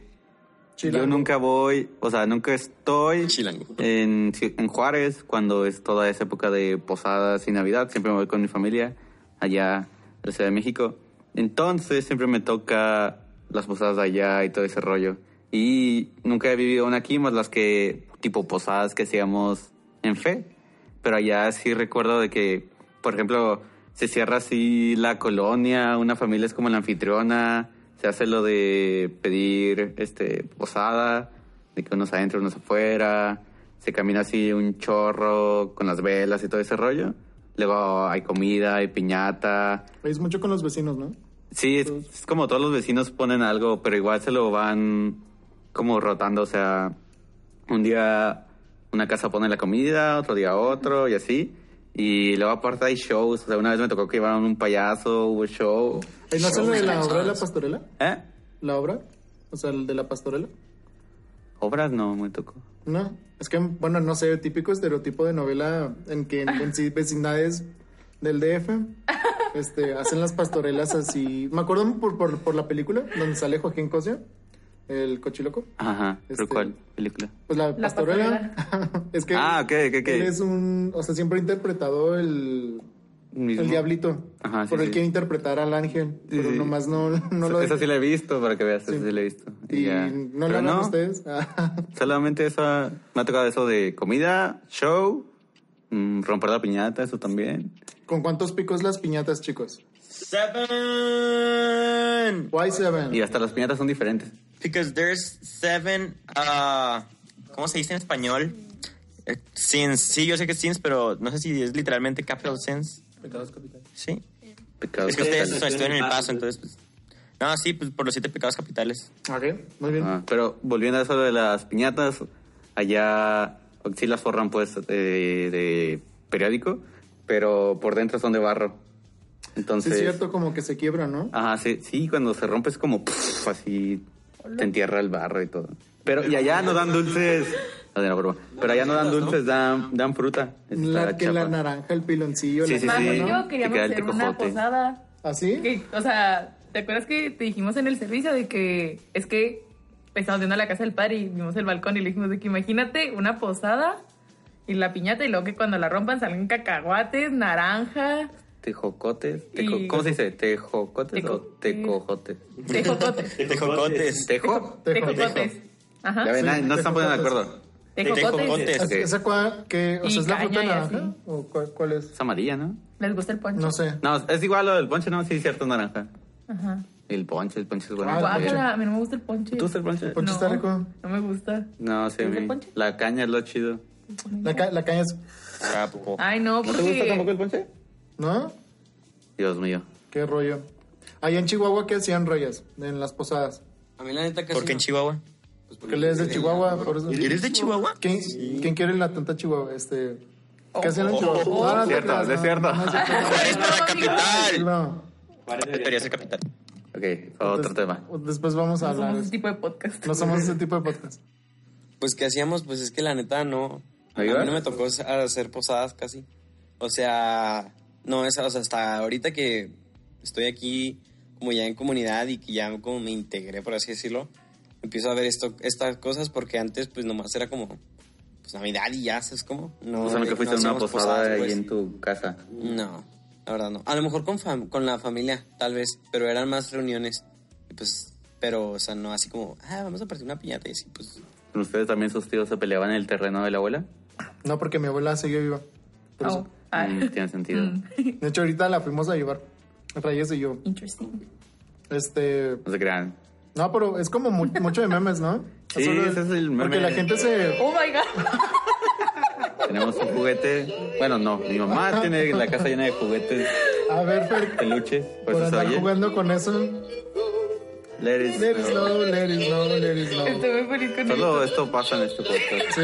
Chilango. yo nunca voy, o sea, nunca estoy Chilango. en, en Juárez cuando es toda esa época de posadas y Navidad. Siempre me voy con mi familia allá la Ciudad de México. Entonces siempre me toca las posadas de allá y todo ese rollo. Y nunca he vivido una aquí más las que tipo posadas que hacíamos en fe. Pero allá sí recuerdo de que, por ejemplo, se cierra así la colonia, una familia es como la anfitriona, se hace lo de pedir este posada, de que unos adentro, unos afuera, se camina así un chorro con las velas y todo ese rollo. Luego hay comida, hay piñata, Es mucho con los vecinos, ¿no? Sí, es, es como todos los vecinos ponen algo, pero igual se lo van como rotando. O sea, un día una casa pone la comida, otro día otro y así. Y luego aparte hay shows. O sea, una vez me tocó que llevaron un payaso, hubo show. Eh, ¿No es el de la obra de la pastorela? ¿Eh? ¿La obra? O sea, el de la pastorela. Obras no me tocó. No, es que, bueno, no sé, típico estereotipo de novela en que en, en sí vecindades del DF este, hacen las pastorelas así. Me acuerdo por, por, por la película donde sale Joaquín Cosio, el cochiloco. Ajá, ¿pero Este- cuál película? Pues la, La pastorela. es que Ah, ok, ok, ok. él es un. O sea, siempre ha interpretado el. Mismo. El diablito. Ajá, sí, por él sí. quiere interpretar al ángel. Sí, pero sí. nomás no, no lo Esa sí la he visto, para que veas, esa Sí. la he visto. Y ya. no lo hablan ustedes. Solamente esa, me ha tocado eso de comida, show, mm, romper la piñata, eso también. ¿Con cuántos picos las piñatas, chicos? Seven. Why seven? Y hasta las piñatas son diferentes. Because there's seven, uh, ¿cómo se dice en español? Eh, Sins. Sí, yo sé que es sins, pero no sé si es literalmente capital sins. Pecados capitales. Sí. Pecados Es que ustedes capitales. estuvieron en el paso, entonces, pues. No, sí, pues por los siete pecados capitales. Ok, muy bien. Ah, pero volviendo a eso de las piñatas, allá sí las forran pues de, de periódico, pero por dentro son de barro. Sí, Entonces, es cierto, como que se quiebra, ¿no? Ajá, sí, sí, cuando se rompe es como así te entierra el barro y todo. Pero y allá no dan dulces, no, la broma. Pero allá no dan dulces, dan, dan fruta. Está La, que la naranja, el piloncillo. Sí, la sí, sí. y ¿no? yo queríamos hacer una posada. ¿Así? Que, o sea, ¿te acuerdas que te dijimos en el servicio de que es que estábamos viendo la casa del padre y vimos el balcón y le dijimos de que imagínate una posada y la piñata y luego que cuando la rompan salen cacahuates, naranja, Tejocotes. tejo- Y- ¿Cómo se dice? ¿Tejocotes o Tecotes. tecojotes? tejocotes, Tejocotes. ¿Tejo? tejocotes. Ajá. Ya ven, Sí, no se están poniendo de tejocotes. acuerdo. Tejocotes. Tejocotes. ¿Es-. ¿Esa cuál? que, o sea, es la fruta naranja? ¿O cuál, cuál es? Es amarilla, ¿no? ¿Les gusta el ponche? No sé. No, es igual lo del ponche, ¿no? Sí, es cierto, naranja. Ajá. El ponche, el ponche es bueno. Ah, Guácala, a mí no me gusta el ponche. ¿Tú usas el ponche? Ponche no, está rico. No me gusta. No, sí, ¿Te gusta a el mí. La caña es lo chido. La, ca- la caña es... Capo. Ay, no, ¿No porque... te gusta tampoco el ponche? ¿No? Dios mío. Qué rollo. Allá en Chihuahua, ¿qué hacían reyes? En las posadas. A mí la neta casi ¿Por qué en no. Chihuahua? Pues Porque él es de Chihuahua, por eso... ¿Eres de Chihuahua? ¿Quién, ¿Quién quiere la tanta Chihuahua? Este... ¿Qué hacían en oh, Chihuahua? oh, No, no te cierto, es no, cierto. no, no. Juárez para capital. No. Debería ser capital. Ok, otro tema. Después vamos a No hablar. somos ese tipo de podcast. No somos ese tipo de podcast. Pues que hacíamos, pues es que la neta no. A ¿Ahí mí no me tocó hacer posadas casi. O sea, no, es, o sea, hasta ahorita que estoy aquí como ya en comunidad y que ya como me integré, por así decirlo, empiezo a ver esto, estas cosas porque antes pues nomás era como pues Navidad y ya, ¿sabes cómo? No, O sea, nunca no fuiste a una posada posadas, ahí pues. en tu casa. No, la verdad no. A lo mejor con, fam- con la familia, tal vez, pero eran más reuniones. Y pues, pero, o sea, no así como, ah, vamos a partir una piñata y así, pues. ¿Con ustedes también sus tíos se peleaban en el terreno de la abuela? No, porque mi abuela sigue viva. Por Oh, eso. ah, Mm, tiene sentido. De hecho, ahorita la fuimos a llevar. Reyes y yo. Interesting. Este. No se crean. No, pero es como mu- mucho de memes, ¿no? Sí, Solo- ese es el meme. Porque la gente se. Oh my god. Tenemos un juguete. Bueno, no. Mi mamá tiene la casa llena de juguetes, A ver, Fer, peluches. Por, por eso andar jugando con eso. Let it Let it let it snow, let it snow. Estoy muy feliz con Todo esto. esto pasa en este podcast.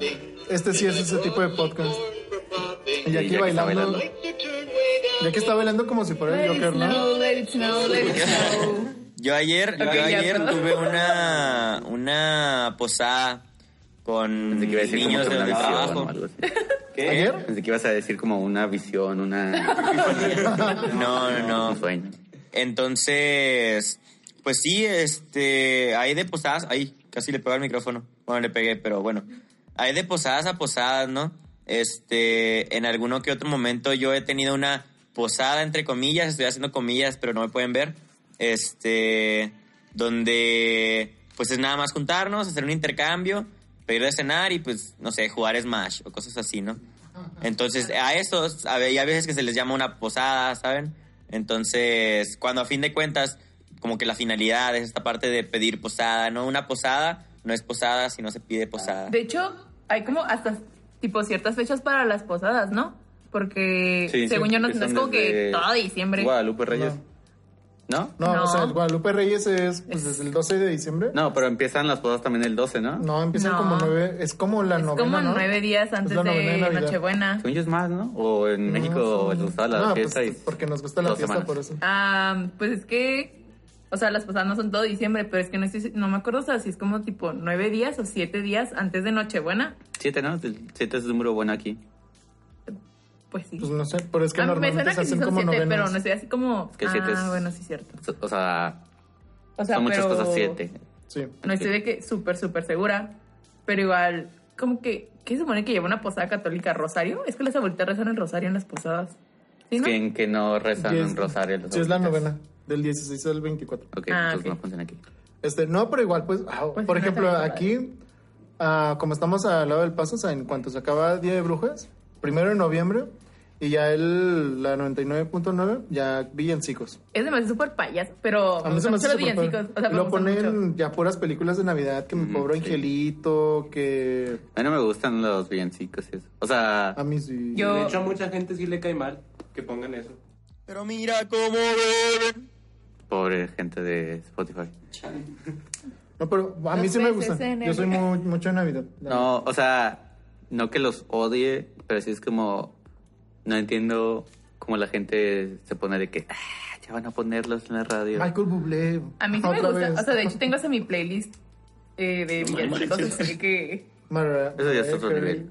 Sí. Este sí es ese tipo de podcast. Y aquí bailando. bailando. Ya que está bailando como si fuera el Joker, ¿no? let it snow, let it snow. Yo ayer, yo Ok, ya, ayer tuve una, una posada con que iba a decir como niños de una trabajo. así. ¿Ayer? Pensé que ibas a decir como una visión, una... No, no, un no. sueño. Entonces, pues sí, este, hay de posadas, ahí, casi le pego al micrófono. Bueno, le pegué, pero bueno. Hay de posadas a posadas, ¿no? Este, en alguno que otro momento yo he tenido una posada, entre comillas, estoy haciendo comillas, pero no me pueden ver, este, donde pues es nada más juntarnos, hacer un intercambio, pedir de cenar y pues, no sé, jugar Smash o cosas así, ¿no? Entonces, a esos, a hay a veces que se les llama una posada, ¿saben? Entonces, cuando a fin de cuentas, como que la finalidad es esta parte de pedir posada, ¿no? Una posada no es posada si no se pide posada. De hecho, hay como hasta tipo ciertas fechas para las posadas, ¿no? Porque Sí, según sí, yo no, no es como que todo diciembre. Guadalupe Reyes. ¿No? No, No. o sea, el Guadalupe Reyes es pues, desde el 12 de diciembre. No, pero empiezan las posadas también el 12, ¿no? No, empiezan No. como nueve, es como la es novena, como ¿no? nueve días antes de de. Nochebuena. Según yo es más, ¿no? O en No, México sí. les gustaba la No, fiesta pues, y... porque nos gusta la fiesta semanas. por eso. Ah, pues es que, o sea, las posadas no son todo diciembre, pero es que no estoy, no me acuerdo, o sea, si es como tipo nueve días o siete días antes de Nochebuena. Siete, ¿no? El Siete es un número bueno aquí. Pues sí. Pues no sé, pero es que A mí me normalmente suena se que sí hacen son como siete, novenas. pero no estoy así como. que siete ah, es- bueno, sí, cierto. O sea, O sea, son muchas pero cosas siete. Sí. No estoy de que súper, súper segura, pero igual, como que, ¿qué se supone que lleva una posada católica? ¿Rosario? Es que las abuelitas rezan el rosario en las posadas. ¿Sí, no? Que, que no rezan Sí, es- un rosario. las Sí, es la novena, del 16 al 24. Ok, Ah, entonces ok. no funciona aquí. Este, no, pero igual, pues, ah, Pues por ejemplo, aquí, ah, como estamos al lado del paso, o sea, en cuanto se acaba Día de Brujas, primero de noviembre, y ya el, la 99.9, ya villancicos. Es demasiado súper payaso, pero A mí se me hace los villancicos. O sea, Lo ponen mucho. ya puras películas de Navidad, que mi Mm, pobre sí. angelito, que A mí no me gustan los villancicos y eso. O sea, a mí sí. Yo- De hecho, a mucha gente sí le cae mal que pongan eso. Pero mira cómo beben. Pobre gente de Spotify. No, pero a mí Los sí me gusta. Yo soy muy, mucho de Navidad. No, o sea, no que los odie, pero sí es como... No entiendo cómo la gente se pone de que... "Ah, ya van a ponerlos en la radio. Michael Bublé. A mí sí me gusta. vez. O sea, de hecho, tengo hasta mi playlist eh, de villancicos. así que. Mariah- Eso ya es otro nivel.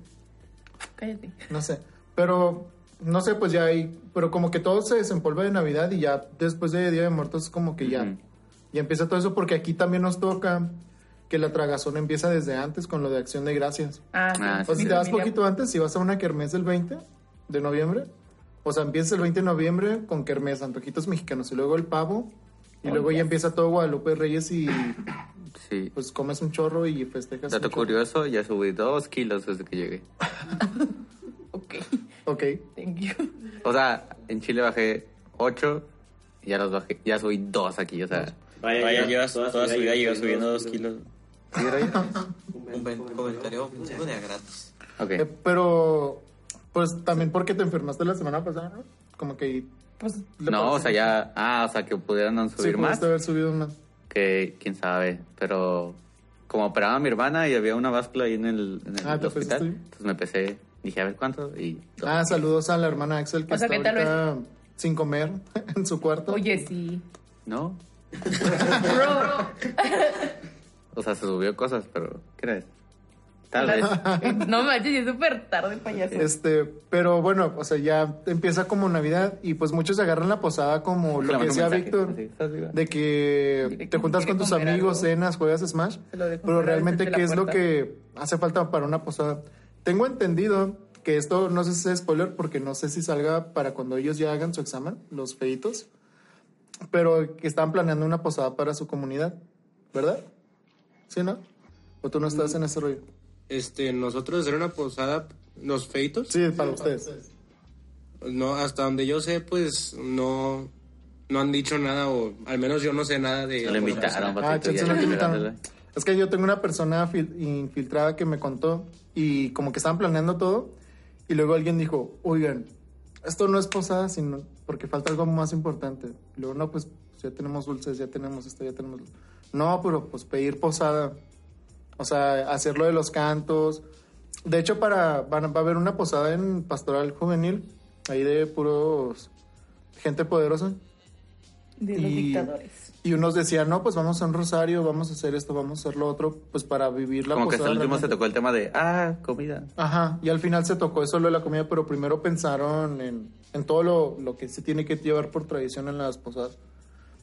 Cállate. No sé. Pero, no sé, pues ya hay. Pero como que todo se desempolva de Navidad y ya después de Día de Muertos, como que ya. Ya empieza todo eso, porque aquí también nos toca que la tragazón empieza desde antes con lo de Acción de Gracias. Ah, sí. Ah, O si te vas familia- poquito antes, si vas a una kermés del 20 de noviembre, o sea, empieza el 20 de noviembre con kermés, antojitos mexicanos, y luego el pavo, y Oh, luego ya empieza todo Guadalupe Reyes y Sí. pues comes un chorro y festejas. Dato chorro. curioso, ya subí dos kilos desde que llegué. Ok, Ok. thank you. O sea, en Chile bajé ocho y ya los bajé. Ya subí dos aquí, o sea... Vaya, llevas toda, su vida llevas subiendo dos kilos. ¿Sí? Un comentario de gratis. Ok. Eh, pero, pues también porque te enfermaste la semana pasada, ¿no? Como que... Pues, No, o sea, ya... Ah, o sea, que pudieran Sí, subir más. pudiste haber subido más. Que quién sabe, pero... Como operaba a mi hermana y había una báscula ahí en el, en el Ah, ¿te hospital, entonces me pesé, dije a ver cuánto y... Ah, saludos a la hermana Axel que O sea, está que tal ahorita sin comer en su cuarto. Oye, sí. ¿No? Bro. O sea, se subió cosas, pero... ¿Qué era eso? Tal vez. No manches, es súper tarde, payaso. Este, pero bueno, o sea, ya empieza como Navidad y pues muchos agarran la posada como lo que decía Víctor, así, ¿estás viva? de que te juntas con tus amigos, algo. cenas, juegas Smash, Se pero realmente qué es lo que hace falta para una posada. Tengo entendido que esto no sé si es spoiler porque no sé si salga para cuando ellos ya hagan su examen, los feitos, pero que están planeando una posada para su comunidad, ¿verdad? ¿Sí, no? ¿O tú no estás en ese rollo? Este, nosotros hacer una posada, los feitos, Sí, para ustedes. no, hasta donde yo sé, pues no, no han dicho nada, o al menos yo no sé nada de. No le invitaron, Ah, no invitaron. Es que yo tengo una persona fil- infiltrada que me contó y como que estaban planeando todo y luego alguien dijo, oigan, esto no es posada, sino porque falta algo más importante. Luego, no, pues ya tenemos dulces, ya tenemos esto, ya tenemos... No, pero pues pedir posada. O sea, hacer lo de los cantos. De hecho, para, va a haber una posada en Pastoral Juvenil, ahí de puros gente poderosa. De los y- dictadores. Y unos decían, no, pues vamos a un rosario, vamos a hacer esto, vamos a hacer lo otro, pues para vivir la Como que hasta el último se tocó el tema de, ah, comida. Ajá, y al final se tocó eso lo de la comida, pero primero pensaron en, en todo lo, lo que se tiene que llevar por tradición en las posadas.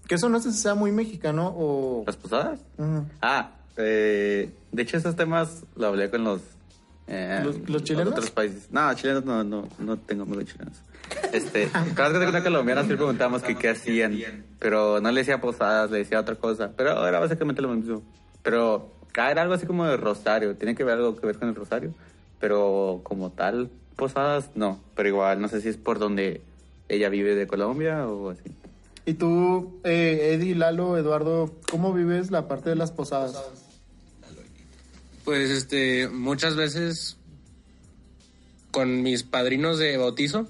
Que eso no sé si sea muy mexicano o... ¿Las posadas? Ujú. Ah, eh, de hecho esos temas lo hablé con los Eh, ¿Los- los chilenos? otros países. No, chilenos no, no, no tengo amigos chilenos. Este, cada vez que tengo una colombiana siempre preguntábamos que qué hacían, pero no le decía posadas, le decía otra cosa, pero era básicamente lo mismo. Pero acá era algo así como de rosario, tiene que ver algo que ver con el rosario, pero como tal, posadas no, pero igual no sé si es por donde ella vive de Colombia o así. Y tú, eh, Eddie, Lalo, Eduardo, ¿cómo vives la parte de las posadas? Pues este, muchas veces con mis padrinos de bautizo,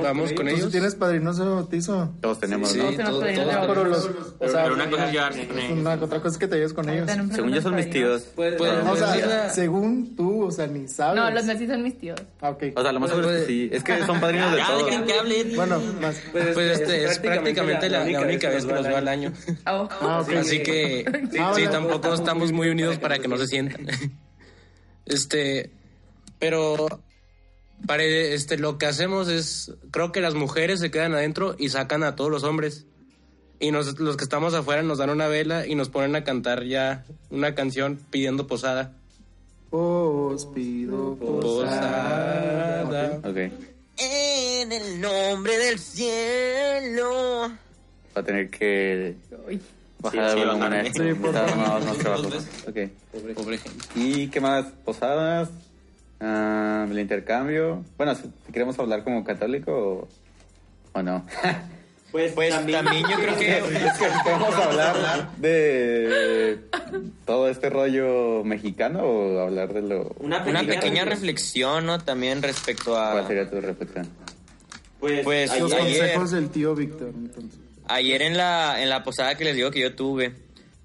vamos, con ¿Tú ellos. sí tienes padrinos de bautizo? Todos tenemos, Sí, ¿no? Todos padrinos todos Pero los, o sea, Pero una cosa es llevarse con ellos. una- otra cosa es que te lleves con ellos. Según yo son mis tíos. Pues, pues, sea, según tú, o sea, ni sabes. No, los Messi son mis tíos. Ah, ok. O sea, lo más seguro es que sí. Es que son padrinos de Ya, todos. dejen que hable. Bueno, más. pues este, es prácticamente la, la única vez que nos va al año. Ah, ok. Así que Ah, sí, tampoco estamos muy unidos para que no se sientan. Este, pero para este lo que hacemos es creo que las mujeres se quedan adentro y sacan a todos los hombres. Y nos, los que estamos afuera nos dan una vela y nos ponen a cantar ya una canción pidiendo posada. Os pido posada. Posada. Ok. En el nombre del cielo. Va a tener que bajar Sí, el sí, por. Pobre gente. ¿Y qué más? ¿Posadas? Ah, ¿El intercambio? Bueno, si, si queremos hablar como católico o, o no. Pues, también, yo creo que... es que podemos hablar de todo este rollo mexicano o hablar de lo... Una pequeña, reflexión, ¿no? También respecto ¿Cuál a... sería tu reflexión? Pues, Los ayer, consejos del tío Víctor, entonces. ayer en la, en la posada que les digo que yo tuve,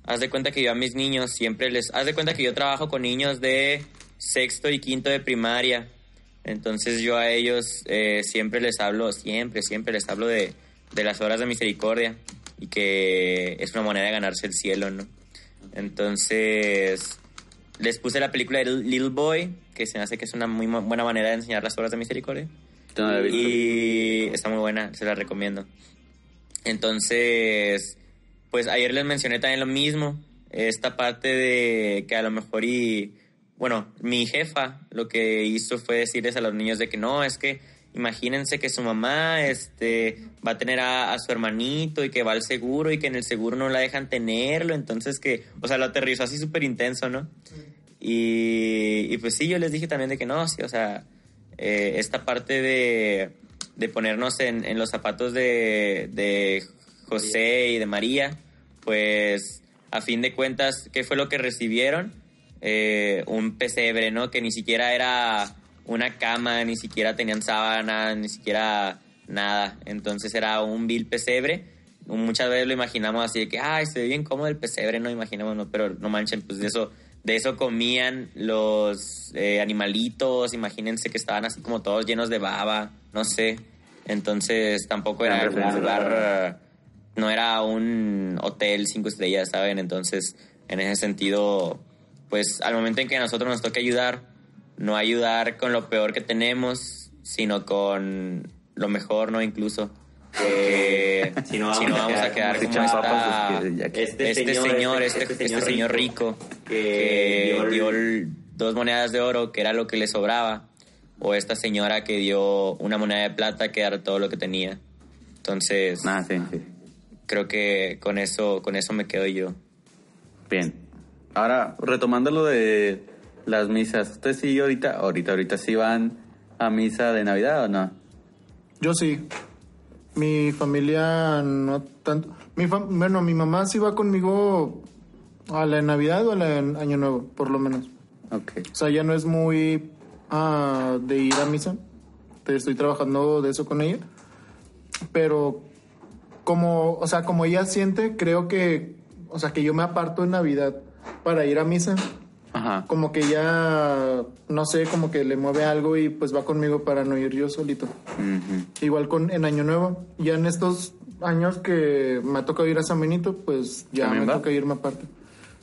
haz de cuenta que yo a mis niños siempre les... Haz de cuenta que yo trabajo con niños de sexto y quinto de primaria. Entonces yo a ellos eh, siempre les hablo, siempre, siempre les hablo de, de las horas de misericordia y que es una manera de ganarse el cielo, ¿no? Entonces les puse la película de Little Boy, que se me hace que es una muy buena manera de enseñar las horas de misericordia. No. Y está muy buena, se la recomiendo. Entonces, pues ayer les mencioné también lo mismo, esta parte de que a lo mejor y, bueno, mi jefa lo que hizo fue decirles a los niños de que no, es que imagínense que su mamá este, va a tener a, su hermanito y que va al seguro y que en el seguro no la dejan tenerlo, entonces que, o sea, lo aterrizó así súper intenso, ¿no? Y, y pues sí, yo les dije también de que no, sí, o sea, eh, esta parte de, de ponernos en, en los zapatos de, de José y de María, pues a fin de cuentas, ¿qué fue lo que recibieron? Eh, un pesebre, ¿no? Que ni siquiera era una cama, ni siquiera tenían sábana, ni siquiera nada. Entonces era un vil pesebre. Muchas veces lo imaginamos así de que, ay, se ve bien cómodo el pesebre, no imaginamos, no, pero no manchen, pues de eso, de eso comían los eh, animalitos, imagínense que estaban así como todos llenos de baba, no sé. Entonces tampoco era un lugar, no era un hotel cinco estrellas, ¿saben? Entonces, en ese sentido, pues al momento en que a nosotros nos toca ayudar, no ayudar con lo peor que tenemos, sino con lo mejor, ¿no? Incluso. Porque si no vamos, a quedar Si como echan esta, papas, es que ya que- este, señor, este, este señor rico, que dio el- dos monedas de oro, que era lo que le sobraba, o esta señora que dio una moneda de plata, que era todo lo que tenía. Entonces, Ah, sí, sí. creo que con eso, con eso me quedo yo. Bien. Ahora, retomando lo de las misas. ¿Ustedes sí ahorita, ahorita, ahorita sí van a misa de Navidad o no? Yo sí. Mi familia no tanto. Mi fam- bueno, mi mamá sí va conmigo a la de Navidad o a la de Año Nuevo, por lo menos. Ok. O sea, ya no es muy ah, de ir a misa. Estoy trabajando de eso con ella. Pero como, o sea, como ella siente, creo que, o sea, que yo me aparto en Navidad para ir a misa. Ajá. Como que ya, no sé, como que le mueve algo y pues va conmigo para no ir yo solito. Ujú. Igual con en Año Nuevo. Ya en estos años que me ha tocado ir a San Benito, pues ya ¿También me va? toca irme aparte.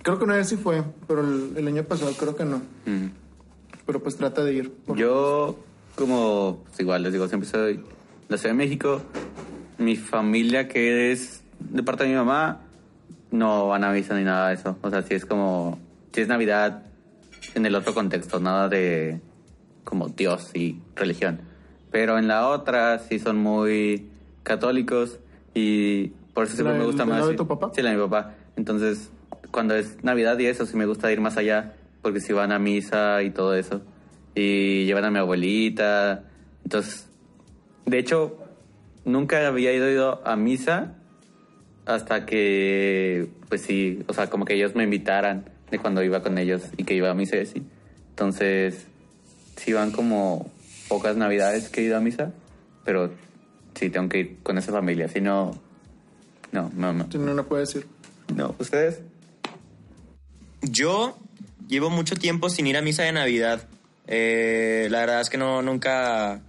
Creo que una vez sí fue, pero el, el año pasado creo que no. Ujú. Pero pues trata de ir. Yo, como, pues igual les digo, siempre soy la Ciudad de México. Mi familia, que es de parte de mi mamá, no van a misa ni nada de eso. O sea, si es como, si es Navidad en el otro contexto, nada de como Dios y religión. Pero en la otra sí son muy católicos y por eso siempre ¿La me gusta más. lado de sí. tu papá? Sí, la de mi papá. Entonces, cuando es Navidad y eso, sí me gusta ir más allá, porque si van a misa y todo eso. Y llevan a mi abuelita. Entonces, de hecho, nunca había ido a misa hasta que, pues sí, o sea, como que ellos me invitaran de cuando iba con ellos y que iba a misa y así. Entonces, sí van como pocas navidades que he ido a misa, pero sí tengo que ir con esa familia, si no, no, no, no. Si no, no puedes ir. No, ¿ustedes? Yo llevo mucho tiempo sin ir a misa de Navidad. Eh, la verdad es que no nunca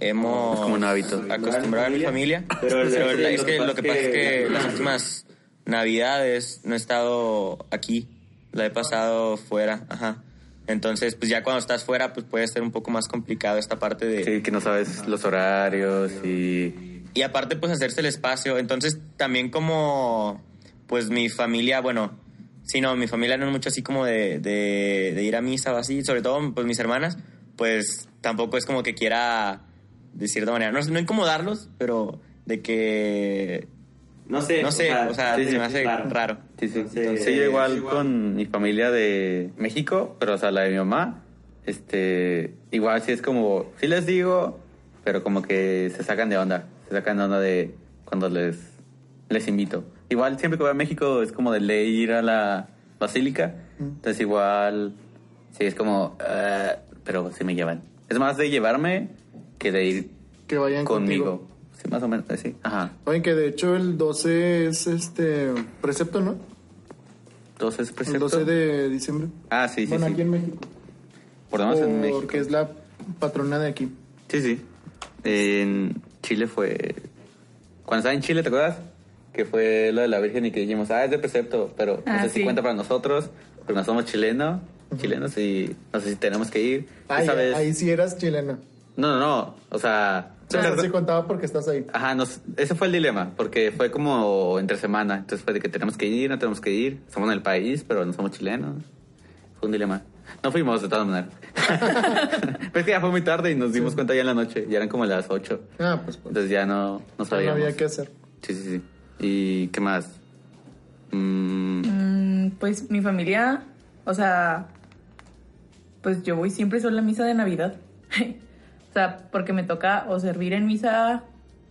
hemos Es como un hábito. acostumbrado a mi familia. Pero, la- es que lo que pasa es que las últimas Navidades no he estado aquí. La he pasado fuera. Ajá. Entonces, pues ya cuando estás fuera, pues puede ser un poco más complicado esta parte de... Sí, que no sabes los horarios y... Y aparte, pues hacerse el espacio. Entonces, también como, pues mi familia, bueno, sí, no, mi familia no es mucho así como de, de, de ir a misa o así, sobre todo, pues mis hermanas, pues tampoco es como que quiera, de cierta manera, no, no incomodarlos, pero de que, No sé. no sé, o sea, sí, se sí, me hace claro. raro. Sí, sí. Entonces, Sí, yo igual igual. con mi familia de México, pero o sea, la de mi mamá, este, igual sí es como, sí les digo, pero como que se sacan de onda, se sacan de onda de cuando les, les invito. Igual siempre que voy a México es como de ley ir a la basílica, entonces igual, sí es como, ah, pero sí me llevan. Es más de llevarme que de ir Que vayan conmigo. contigo. Sí, más o menos, sí, ajá. Oye, que de hecho el 12 es este precepto, ¿no? Entonces, El precepto. 12 de diciembre. Ah, sí, sí, bueno, sí. aquí en México. Por lo menos en México. Porque es la patrona de aquí. Sí, sí. En Chile fue. Cuando estaba en Chile, ¿te acuerdas? Que fue lo de la Virgen y que dijimos, ah, es de precepto, pero Ah, no sé si cuenta para nosotros, pero no somos chilenos, chilenos y no sé si tenemos que ir. Ay, Esa vez- ahí sí eras chilena. No, no, no. O sea. Sí, o sea, o sea, sí contaba porque estás ahí. Ajá, nos- ese fue el dilema, porque fue como entre semana. Entonces fue de que tenemos que ir, no tenemos que ir. Somos en el país, pero no somos chilenos. Fue un dilema. No fuimos de todas maneras. pero es que ya fue muy tarde y nos dimos cuenta ya en la noche. Ya eran como las 8. Ah, pues, pues Entonces ya no, no no sabíamos. había que hacer. Sí, sí, sí. ¿Y qué más? Mm, Mm, pues mi familia, o sea, pues yo voy siempre solo a misa de Navidad. o sea, porque me toca o servir en misa,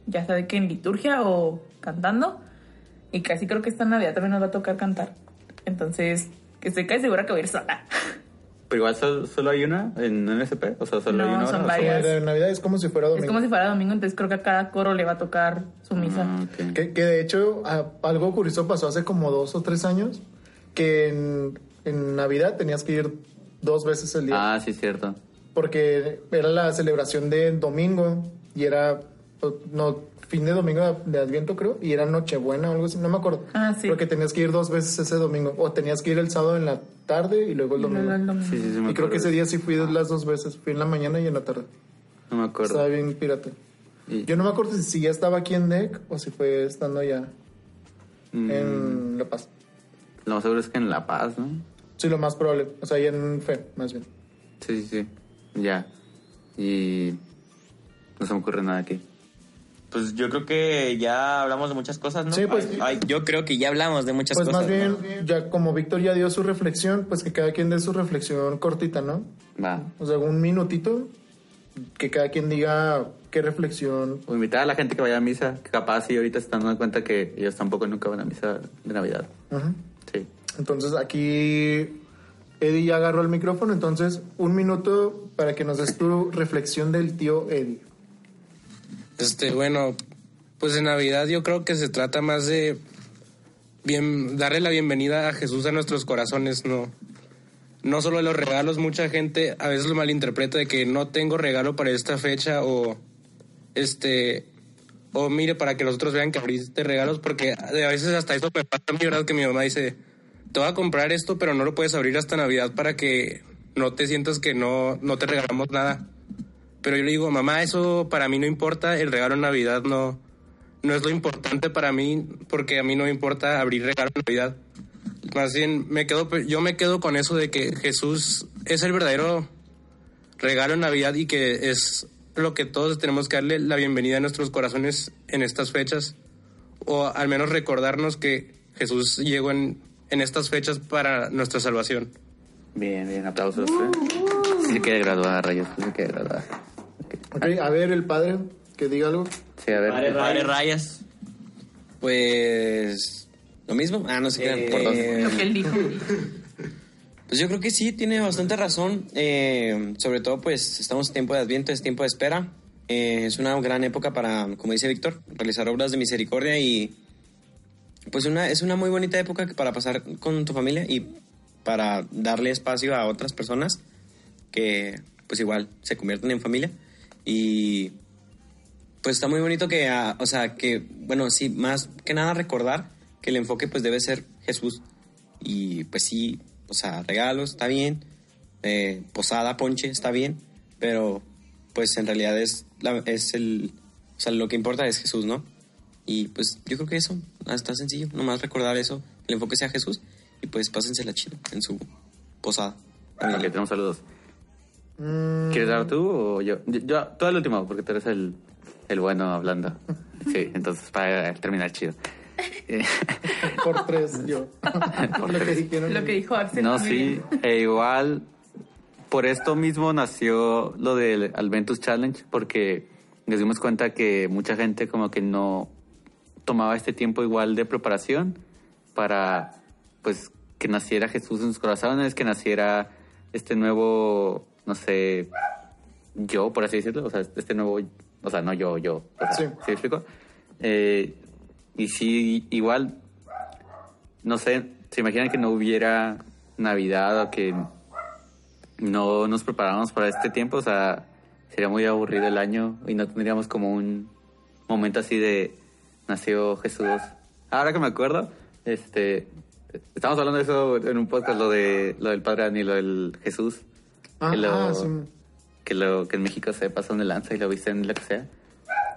ya sabe que en liturgia o cantando. Y casi creo que esta Navidad también nos va a tocar cantar. Entonces, que estoy casi segura que voy a ir sola. pero igual solo, solo hay una en NSP. O sea, solo No, hay una. son hora, ¿o varias. De Navidad es como si fuera Es domingo. como si fuera domingo, entonces creo que a cada coro le va a tocar su misa. Ah, ok. Que, que de hecho algo curioso pasó hace como dos o tres años, que en, en Navidad tenías que ir dos veces al día, Ah, sí, cierto. Porque era la celebración de domingo y era, pues, no, fin de domingo de, Adviento creo, y era Nochebuena o algo así, no me acuerdo. Ah, sí. Porque tenías que ir dos veces ese domingo, o tenías que ir el sábado en la tarde y luego el Y luego domingo. el domingo. Sí, sí, sí. me Y creo que ese día sí fui las dos veces, fui en la mañana y en la tarde. No me acuerdo. Estaba bien pirata. Y- Yo no me acuerdo si- si ya estaba aquí en DEC o si fue estando allá Mm, en La Paz. Lo más seguro es que en La Paz, ¿no? Sí, lo más probable. O sea, ya en fe, más bien. Sí, sí, sí. Ya. Y. No se me ocurre nada aquí. Pues yo creo que ya hablamos de muchas cosas, ¿no? Sí, pues- Ay, ay, yo creo que ya hablamos de muchas Pues cosas. más bien, ¿no? ya como Víctor ya dio su reflexión, pues que cada quien dé su reflexión cortita, ¿no? Va. O sea, un minutito, que cada quien diga qué reflexión. O invitar a la gente que vaya a misa, que capaz y ahorita se están dando cuenta que ellos tampoco nunca van a misa de Navidad. Ajá. Sí. Entonces aquí Eddie ya agarró el micrófono, entonces un minuto para que nos des tu reflexión del tío Eddie. Este, bueno, pues en Navidad yo creo que se trata más de bien, darle la bienvenida a Jesús a nuestros corazones, no. No solo de los regalos, mucha gente a veces lo malinterpreta de que no tengo regalo para esta fecha o este o mire para que los otros vean que abriste regalos porque a veces hasta eso me pasa a mí, ¿verdad? Que mi mamá dice, te voy a comprar esto, pero no lo puedes abrir hasta Navidad para que no te sientas que no, no te regalamos nada. Pero yo le digo, mamá, eso para mí no importa, el regalo en Navidad no, no es lo importante para mí, porque a mí no me importa abrir regalo en Navidad. Más bien, me quedo, yo me quedo con eso de que Jesús es el verdadero regalo en Navidad y que es lo que todos tenemos que darle la bienvenida a nuestros corazones en estas fechas, o al menos recordarnos que Jesús llegó en, en estas fechas para nuestra salvación. Bien, bien, aplausos. ¿eh? Sí se quiere graduar, rayos, sí se quiere graduar. Ok. Ok, a ver, el padre, que diga algo. Sí, a ver. Padre Padre Rayas. Pues lo mismo. Ah, no sé qué. por dos. Eh, Lo que él dijo. Pues yo creo que sí, tiene bastante razón. Eh, sobre todo, pues estamos en tiempo de Adviento, es tiempo de espera. Eh, es una gran época para, como dice Víctor, realizar obras de misericordia y pues una, es una muy bonita época para pasar con tu familia y para darle espacio a otras personas que pues igual se convierten en familia y pues está muy bonito que, ah, o sea, que, bueno, sí, más que nada recordar que el enfoque pues debe ser Jesús. Y pues sí, o sea, regalos, está bien, eh, posada, ponche, está bien, pero pues en realidad es, es el, o sea, lo que importa es Jesús, ¿no? Y pues yo creo que eso, ah, está sencillo, nomás recordar eso, el enfoque sea Jesús y pues pásensela chido en su posada. Ok, tenemos saludos. Mm, ¿Quieres dar tú o yo? Yo, yo- tú al último, porque tú eres el, el bueno hablando. Sí, entonces para terminar chido. Por tres, yo. Por Lo que tres. dijeron. Lo que dijo Axel. No, sí, e igual por esto mismo nació lo del Alventus Challenge, porque nos dimos cuenta que mucha gente como que no tomaba este tiempo igual de preparación para pues que naciera Jesús en sus corazones, que naciera este nuevo, no sé, yo, por así decirlo, o sea, este nuevo, o sea, no yo, yo, o sea, Sí. ¿sí me explico? Eh, y sí, igual no sé, ¿se imaginan que no hubiera Navidad o que no nos preparáramos para este tiempo? O sea, sería muy aburrido el año y no tendríamos como un momento así de nació Jesús. Ahora que me acuerdo, este, estamos hablando de eso en un podcast, lo de lo del Padre Dani, lo del Jesús. Ah, que, lo, ah, sí. que lo que en México se pasó de lanza y lo viste en lo que sea.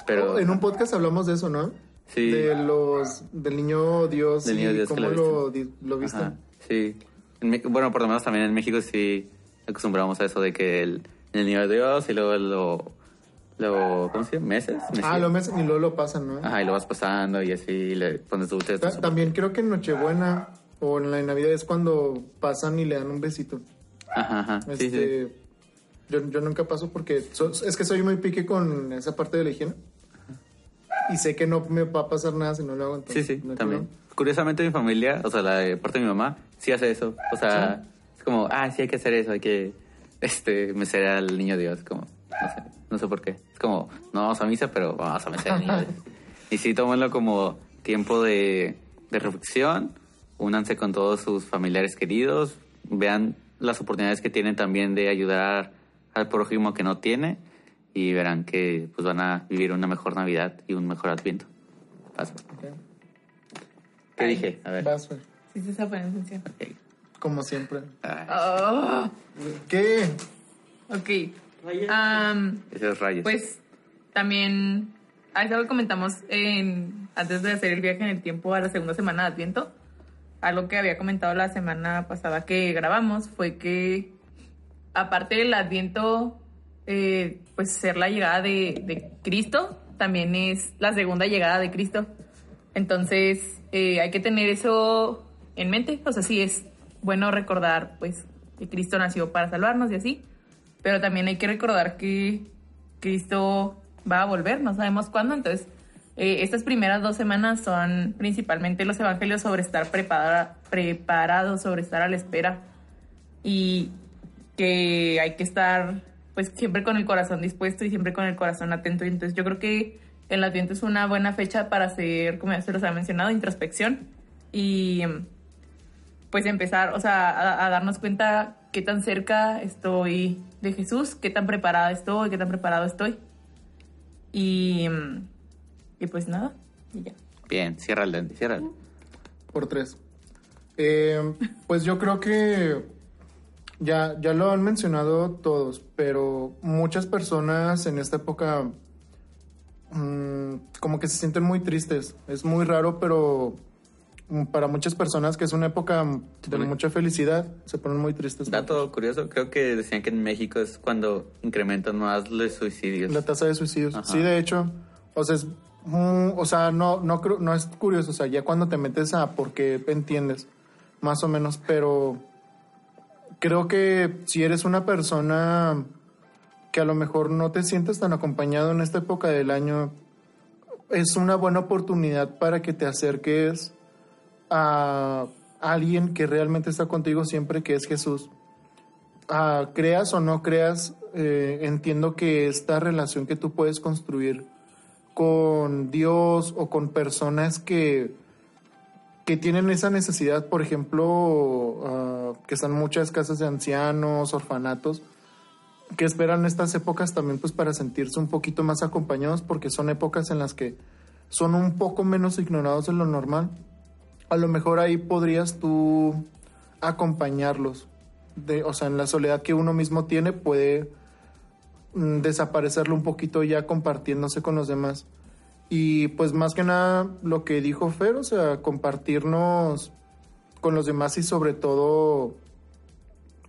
Pero Oh, en un podcast hablamos de eso, ¿no? Sí. De los, del niño Dios Del y niño Dios cómo lo lo, di- lo viste. Ajá, sí. En bueno, por lo menos también en México sí acostumbramos a eso de que el, el niño de Dios y luego lo, lo ¿cómo se llama? ¿Meses? Ah, lo mes y luego lo pasan, ¿no? Ajá, y lo vas pasando y así le pones dulces. Ta- También creo que en Nochebuena o en la Navidad es cuando pasan y le dan un besito. Ajá, ajá. Sí, Este, sí. Yo, yo nunca paso porque so- es que soy muy pique con esa parte de la higiene. Y sé que no me va a pasar nada si no lo hago. Sí, entonces, sí, no hay también. Curiosamente mi familia, o sea, la parte de mi mamá, sí hace eso. O sea, es como, ah, sí hay que hacer eso, hay que, este, mecer al niño Dios, como, no sé, no sé por qué. Es como, no vamos a misa, pero vamos a Dios. Y sí, tómenlo como tiempo de, de reflexión, únanse con todos sus familiares queridos, vean las oportunidades que tienen también de ayudar al prójimo que no tiene y verán que pues van a vivir una mejor Navidad y un mejor Adviento. Paso. ¿Qué Ay. dije? A ver. Vas, güey, Sí, se está poniendo atención. Ok. como siempre. Ay, Oh, ¿Qué? ok. Am, esos rayos. pues también, a eso lo comentamos en, antes de hacer el viaje en el tiempo a la segunda semana de Adviento. Algo que había comentado la semana pasada que grabamos fue que, aparte del Adviento, eh, pues ser la llegada de, de Cristo, también es la segunda llegada de Cristo. Entonces, eh, hay que tener eso en mente. O sea, sí es bueno recordar, pues, que Cristo nació para salvarnos y así. Pero también hay que recordar que Cristo va a volver, no sabemos cuándo. Entonces, eh, estas primeras dos semanas son principalmente los evangelios sobre estar prepara- preparados, sobre estar a la espera. Y que hay que estar, pues, siempre con el corazón dispuesto y siempre con el corazón atento. Entonces, yo creo que el Adviento es una buena fecha para hacer, como ya se los ha mencionado, introspección. Y pues empezar, o sea, a, a darnos cuenta qué tan cerca estoy de Jesús, qué tan preparada estoy, qué tan preparado estoy. Y, y pues nada, y ya. Bien, cierra el dente, cierra. Por tres. Eh, pues yo creo que ya, ya lo han mencionado todos, pero muchas personas en esta época mm, como que se sienten muy tristes. Es muy raro, pero para muchas personas que es una época de mucha felicidad, se ponen muy tristes. Dato curioso, creo que decían que en México es cuando incrementan más los suicidios. La tasa de suicidios. Ajá. Sí, de hecho, o sea, es, mm, o sea, no, no creo, no es curioso, o sea, ya cuando te metes a por qué entiendes, más o menos, pero creo que si eres una persona que a lo mejor no te sientes tan acompañado en esta época del año, es una buena oportunidad para que te acerques a alguien que realmente está contigo siempre, que es Jesús. Ah, creas o no creas, eh, entiendo que esta relación que tú puedes construir con Dios o con personas que, que tienen esa necesidad, por ejemplo, ah, que están muchas casas de ancianos, orfanatos, que esperan estas épocas también pues para sentirse un poquito más acompañados porque son épocas en las que son un poco menos ignorados de lo normal. A lo mejor ahí podrías tú acompañarlos. De, o sea, en la soledad que uno mismo tiene puede mm, desaparecerlo un poquito ya compartiéndose con los demás. Y pues más que nada lo que dijo Fer, o sea, compartirnos con los demás y sobre todo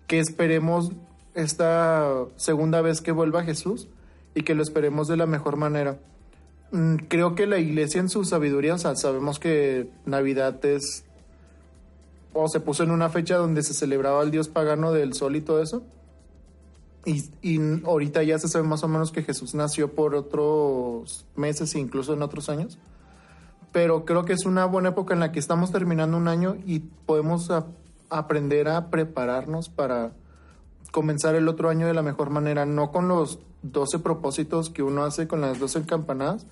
que esperemos esta segunda vez que vuelva Jesús y que lo esperemos de la mejor manera. Mm, Creo que la iglesia en su sabiduría, o sea, sabemos que Navidad es o se puso en una fecha donde se celebraba el dios pagano del sol y todo eso. Y, y ahorita ya se sabe más o menos que Jesús nació por otros meses e incluso en otros años. Pero creo que es una buena época en la que estamos terminando un año y podemos a- aprender a prepararnos para comenzar el otro año de la mejor manera, no con los 12 propósitos que uno hace con las 12 campanadas,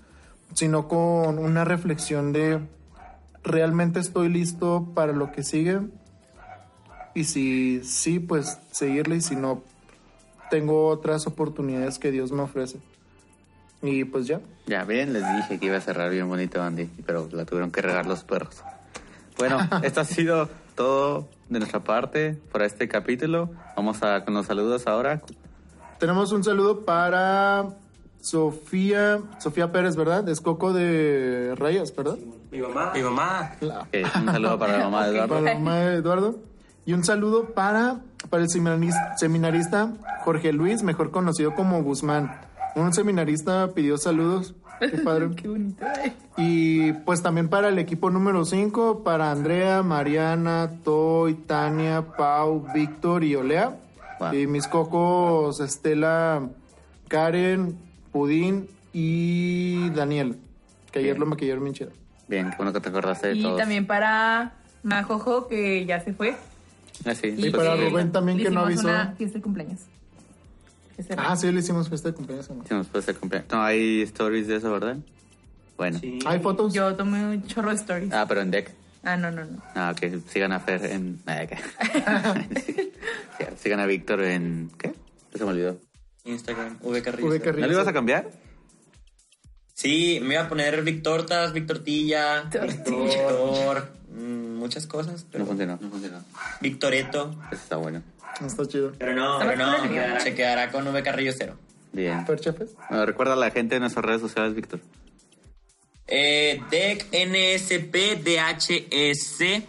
sino con una reflexión de realmente estoy listo para lo que sigue y si sí, pues seguirle y si no, tengo otras oportunidades que Dios me ofrece. Y pues ya. Ya bien, les dije que iba a cerrar bien bonito Andy, pero la tuvieron que regar los perros. Bueno, esto ha sido todo de nuestra parte por este capítulo. Vamos a con los saludos ahora. Tenemos un saludo para Sofía, Sofía Pérez, ¿verdad? Es Coco de Rayas, ¿verdad? Mi mamá. Mi mamá. Un saludo para la mamá de Eduardo. Para la mamá de Eduardo. Y un saludo para, para el seminaris- seminarista Jorge Luis, mejor conocido como Guzmán. Un seminarista pidió saludos. Qué padre. Qué bonito. ay. Y pues también para el equipo número 5, para Andrea, Mariana, Toy, Tania, Pau, Víctor y Olea. Wow. Y mis cocos Estela, Karen, Pudín y Daniel. Que ayer Bien. lo maquillaron bien chido. Bien, qué bueno que te acordaste de Y todos. también para Majojo, que ya se fue. Ah, sí, Y pues, para sí, Rubén también, le que no hicimos avisó. una fiesta de cumpleaños. Ese Ah, sí, le hicimos fiesta de cumpleaños. ¿no? sí, nos puede cumpleaños. No hay stories de eso, ¿verdad? Bueno. ¿Hay fotos? Yo tomé un chorro de stories. Ah, pero en deck. Ah, no, no, no. Ah, ok. Sigan a Fer en... Ah. Sí, Sigan a Víctor en... ¿Qué? Se me olvidó. Instagram, V Carrillo. V Carrillo. ¿No lo ibas a cambiar? Sí, me iba a poner Victortas, Victortilla, Victor, mm, muchas cosas, No pero funcionó, no funcionó. Victoreto. Eso está bueno. Está chido. Pero no, pero no, se quedará con V Carrillo cero. Bien. Bueno, recuerda a la gente de nuestras redes sociales, Víctor. Eh, DEC, NSP, DHS.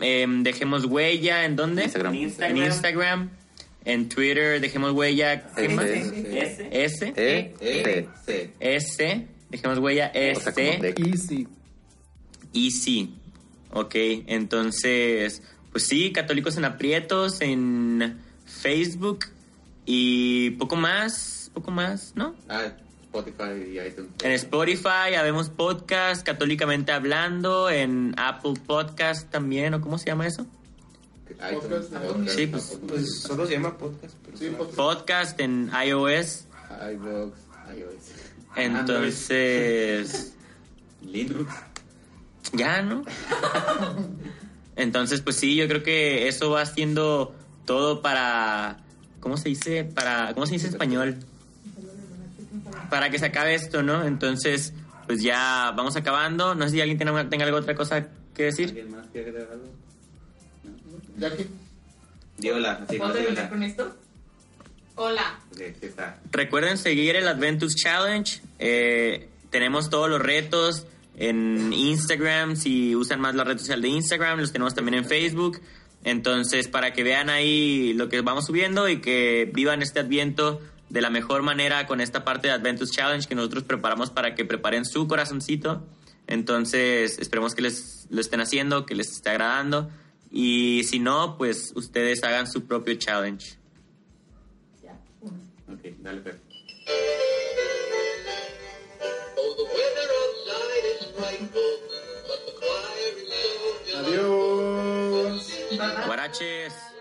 em, dejemos huella, ¿en dónde? Instagram. En Instagram. En Twitter, dejemos huella. ¿Qué S, más? S. S. E, C, C. S. Dejemos huella S. Easy. Easy. Ok, entonces, pues sí, Católicos en Aprietos en Facebook y poco más, poco más, ¿no? Ah, Spotify y iTunes. En Spotify habemos podcast, Católicamente Hablando, en Apple Podcast también, ¿o cómo se llama eso? iTunes, Sí, pues, Pues solo se llama podcast. Sí, podcast. Podcast en iOS. iVoox, iOS. Entonces, Linux. ya, ¿no? Entonces, pues sí, yo creo que eso va siendo todo para, ¿cómo se dice? Para, ¿cómo se dice en español? Para que se acabe esto, ¿no? Entonces, pues ya vamos acabando. No sé si alguien tenga, tenga alguna otra cosa que decir. ¿Alguien más quiere agregar algo? Jackie. Diola, sí, ¿Puedo terminar Diola. con esto? Hola. Sí está. Recuerden seguir el Adventus Challenge. Eh, tenemos todos los retos en Instagram, si usan más la red social de Instagram, los tenemos también en Facebook. Entonces, para que vean ahí lo que vamos subiendo y que vivan este adviento de la mejor manera con esta parte de Adventus Challenge que nosotros preparamos para que preparen su corazoncito. Entonces, esperemos que les lo estén haciendo, que les esté agradando. Y si no, pues ustedes hagan su propio challenge. Ok, dale, Fer. Adiós. Guaraches.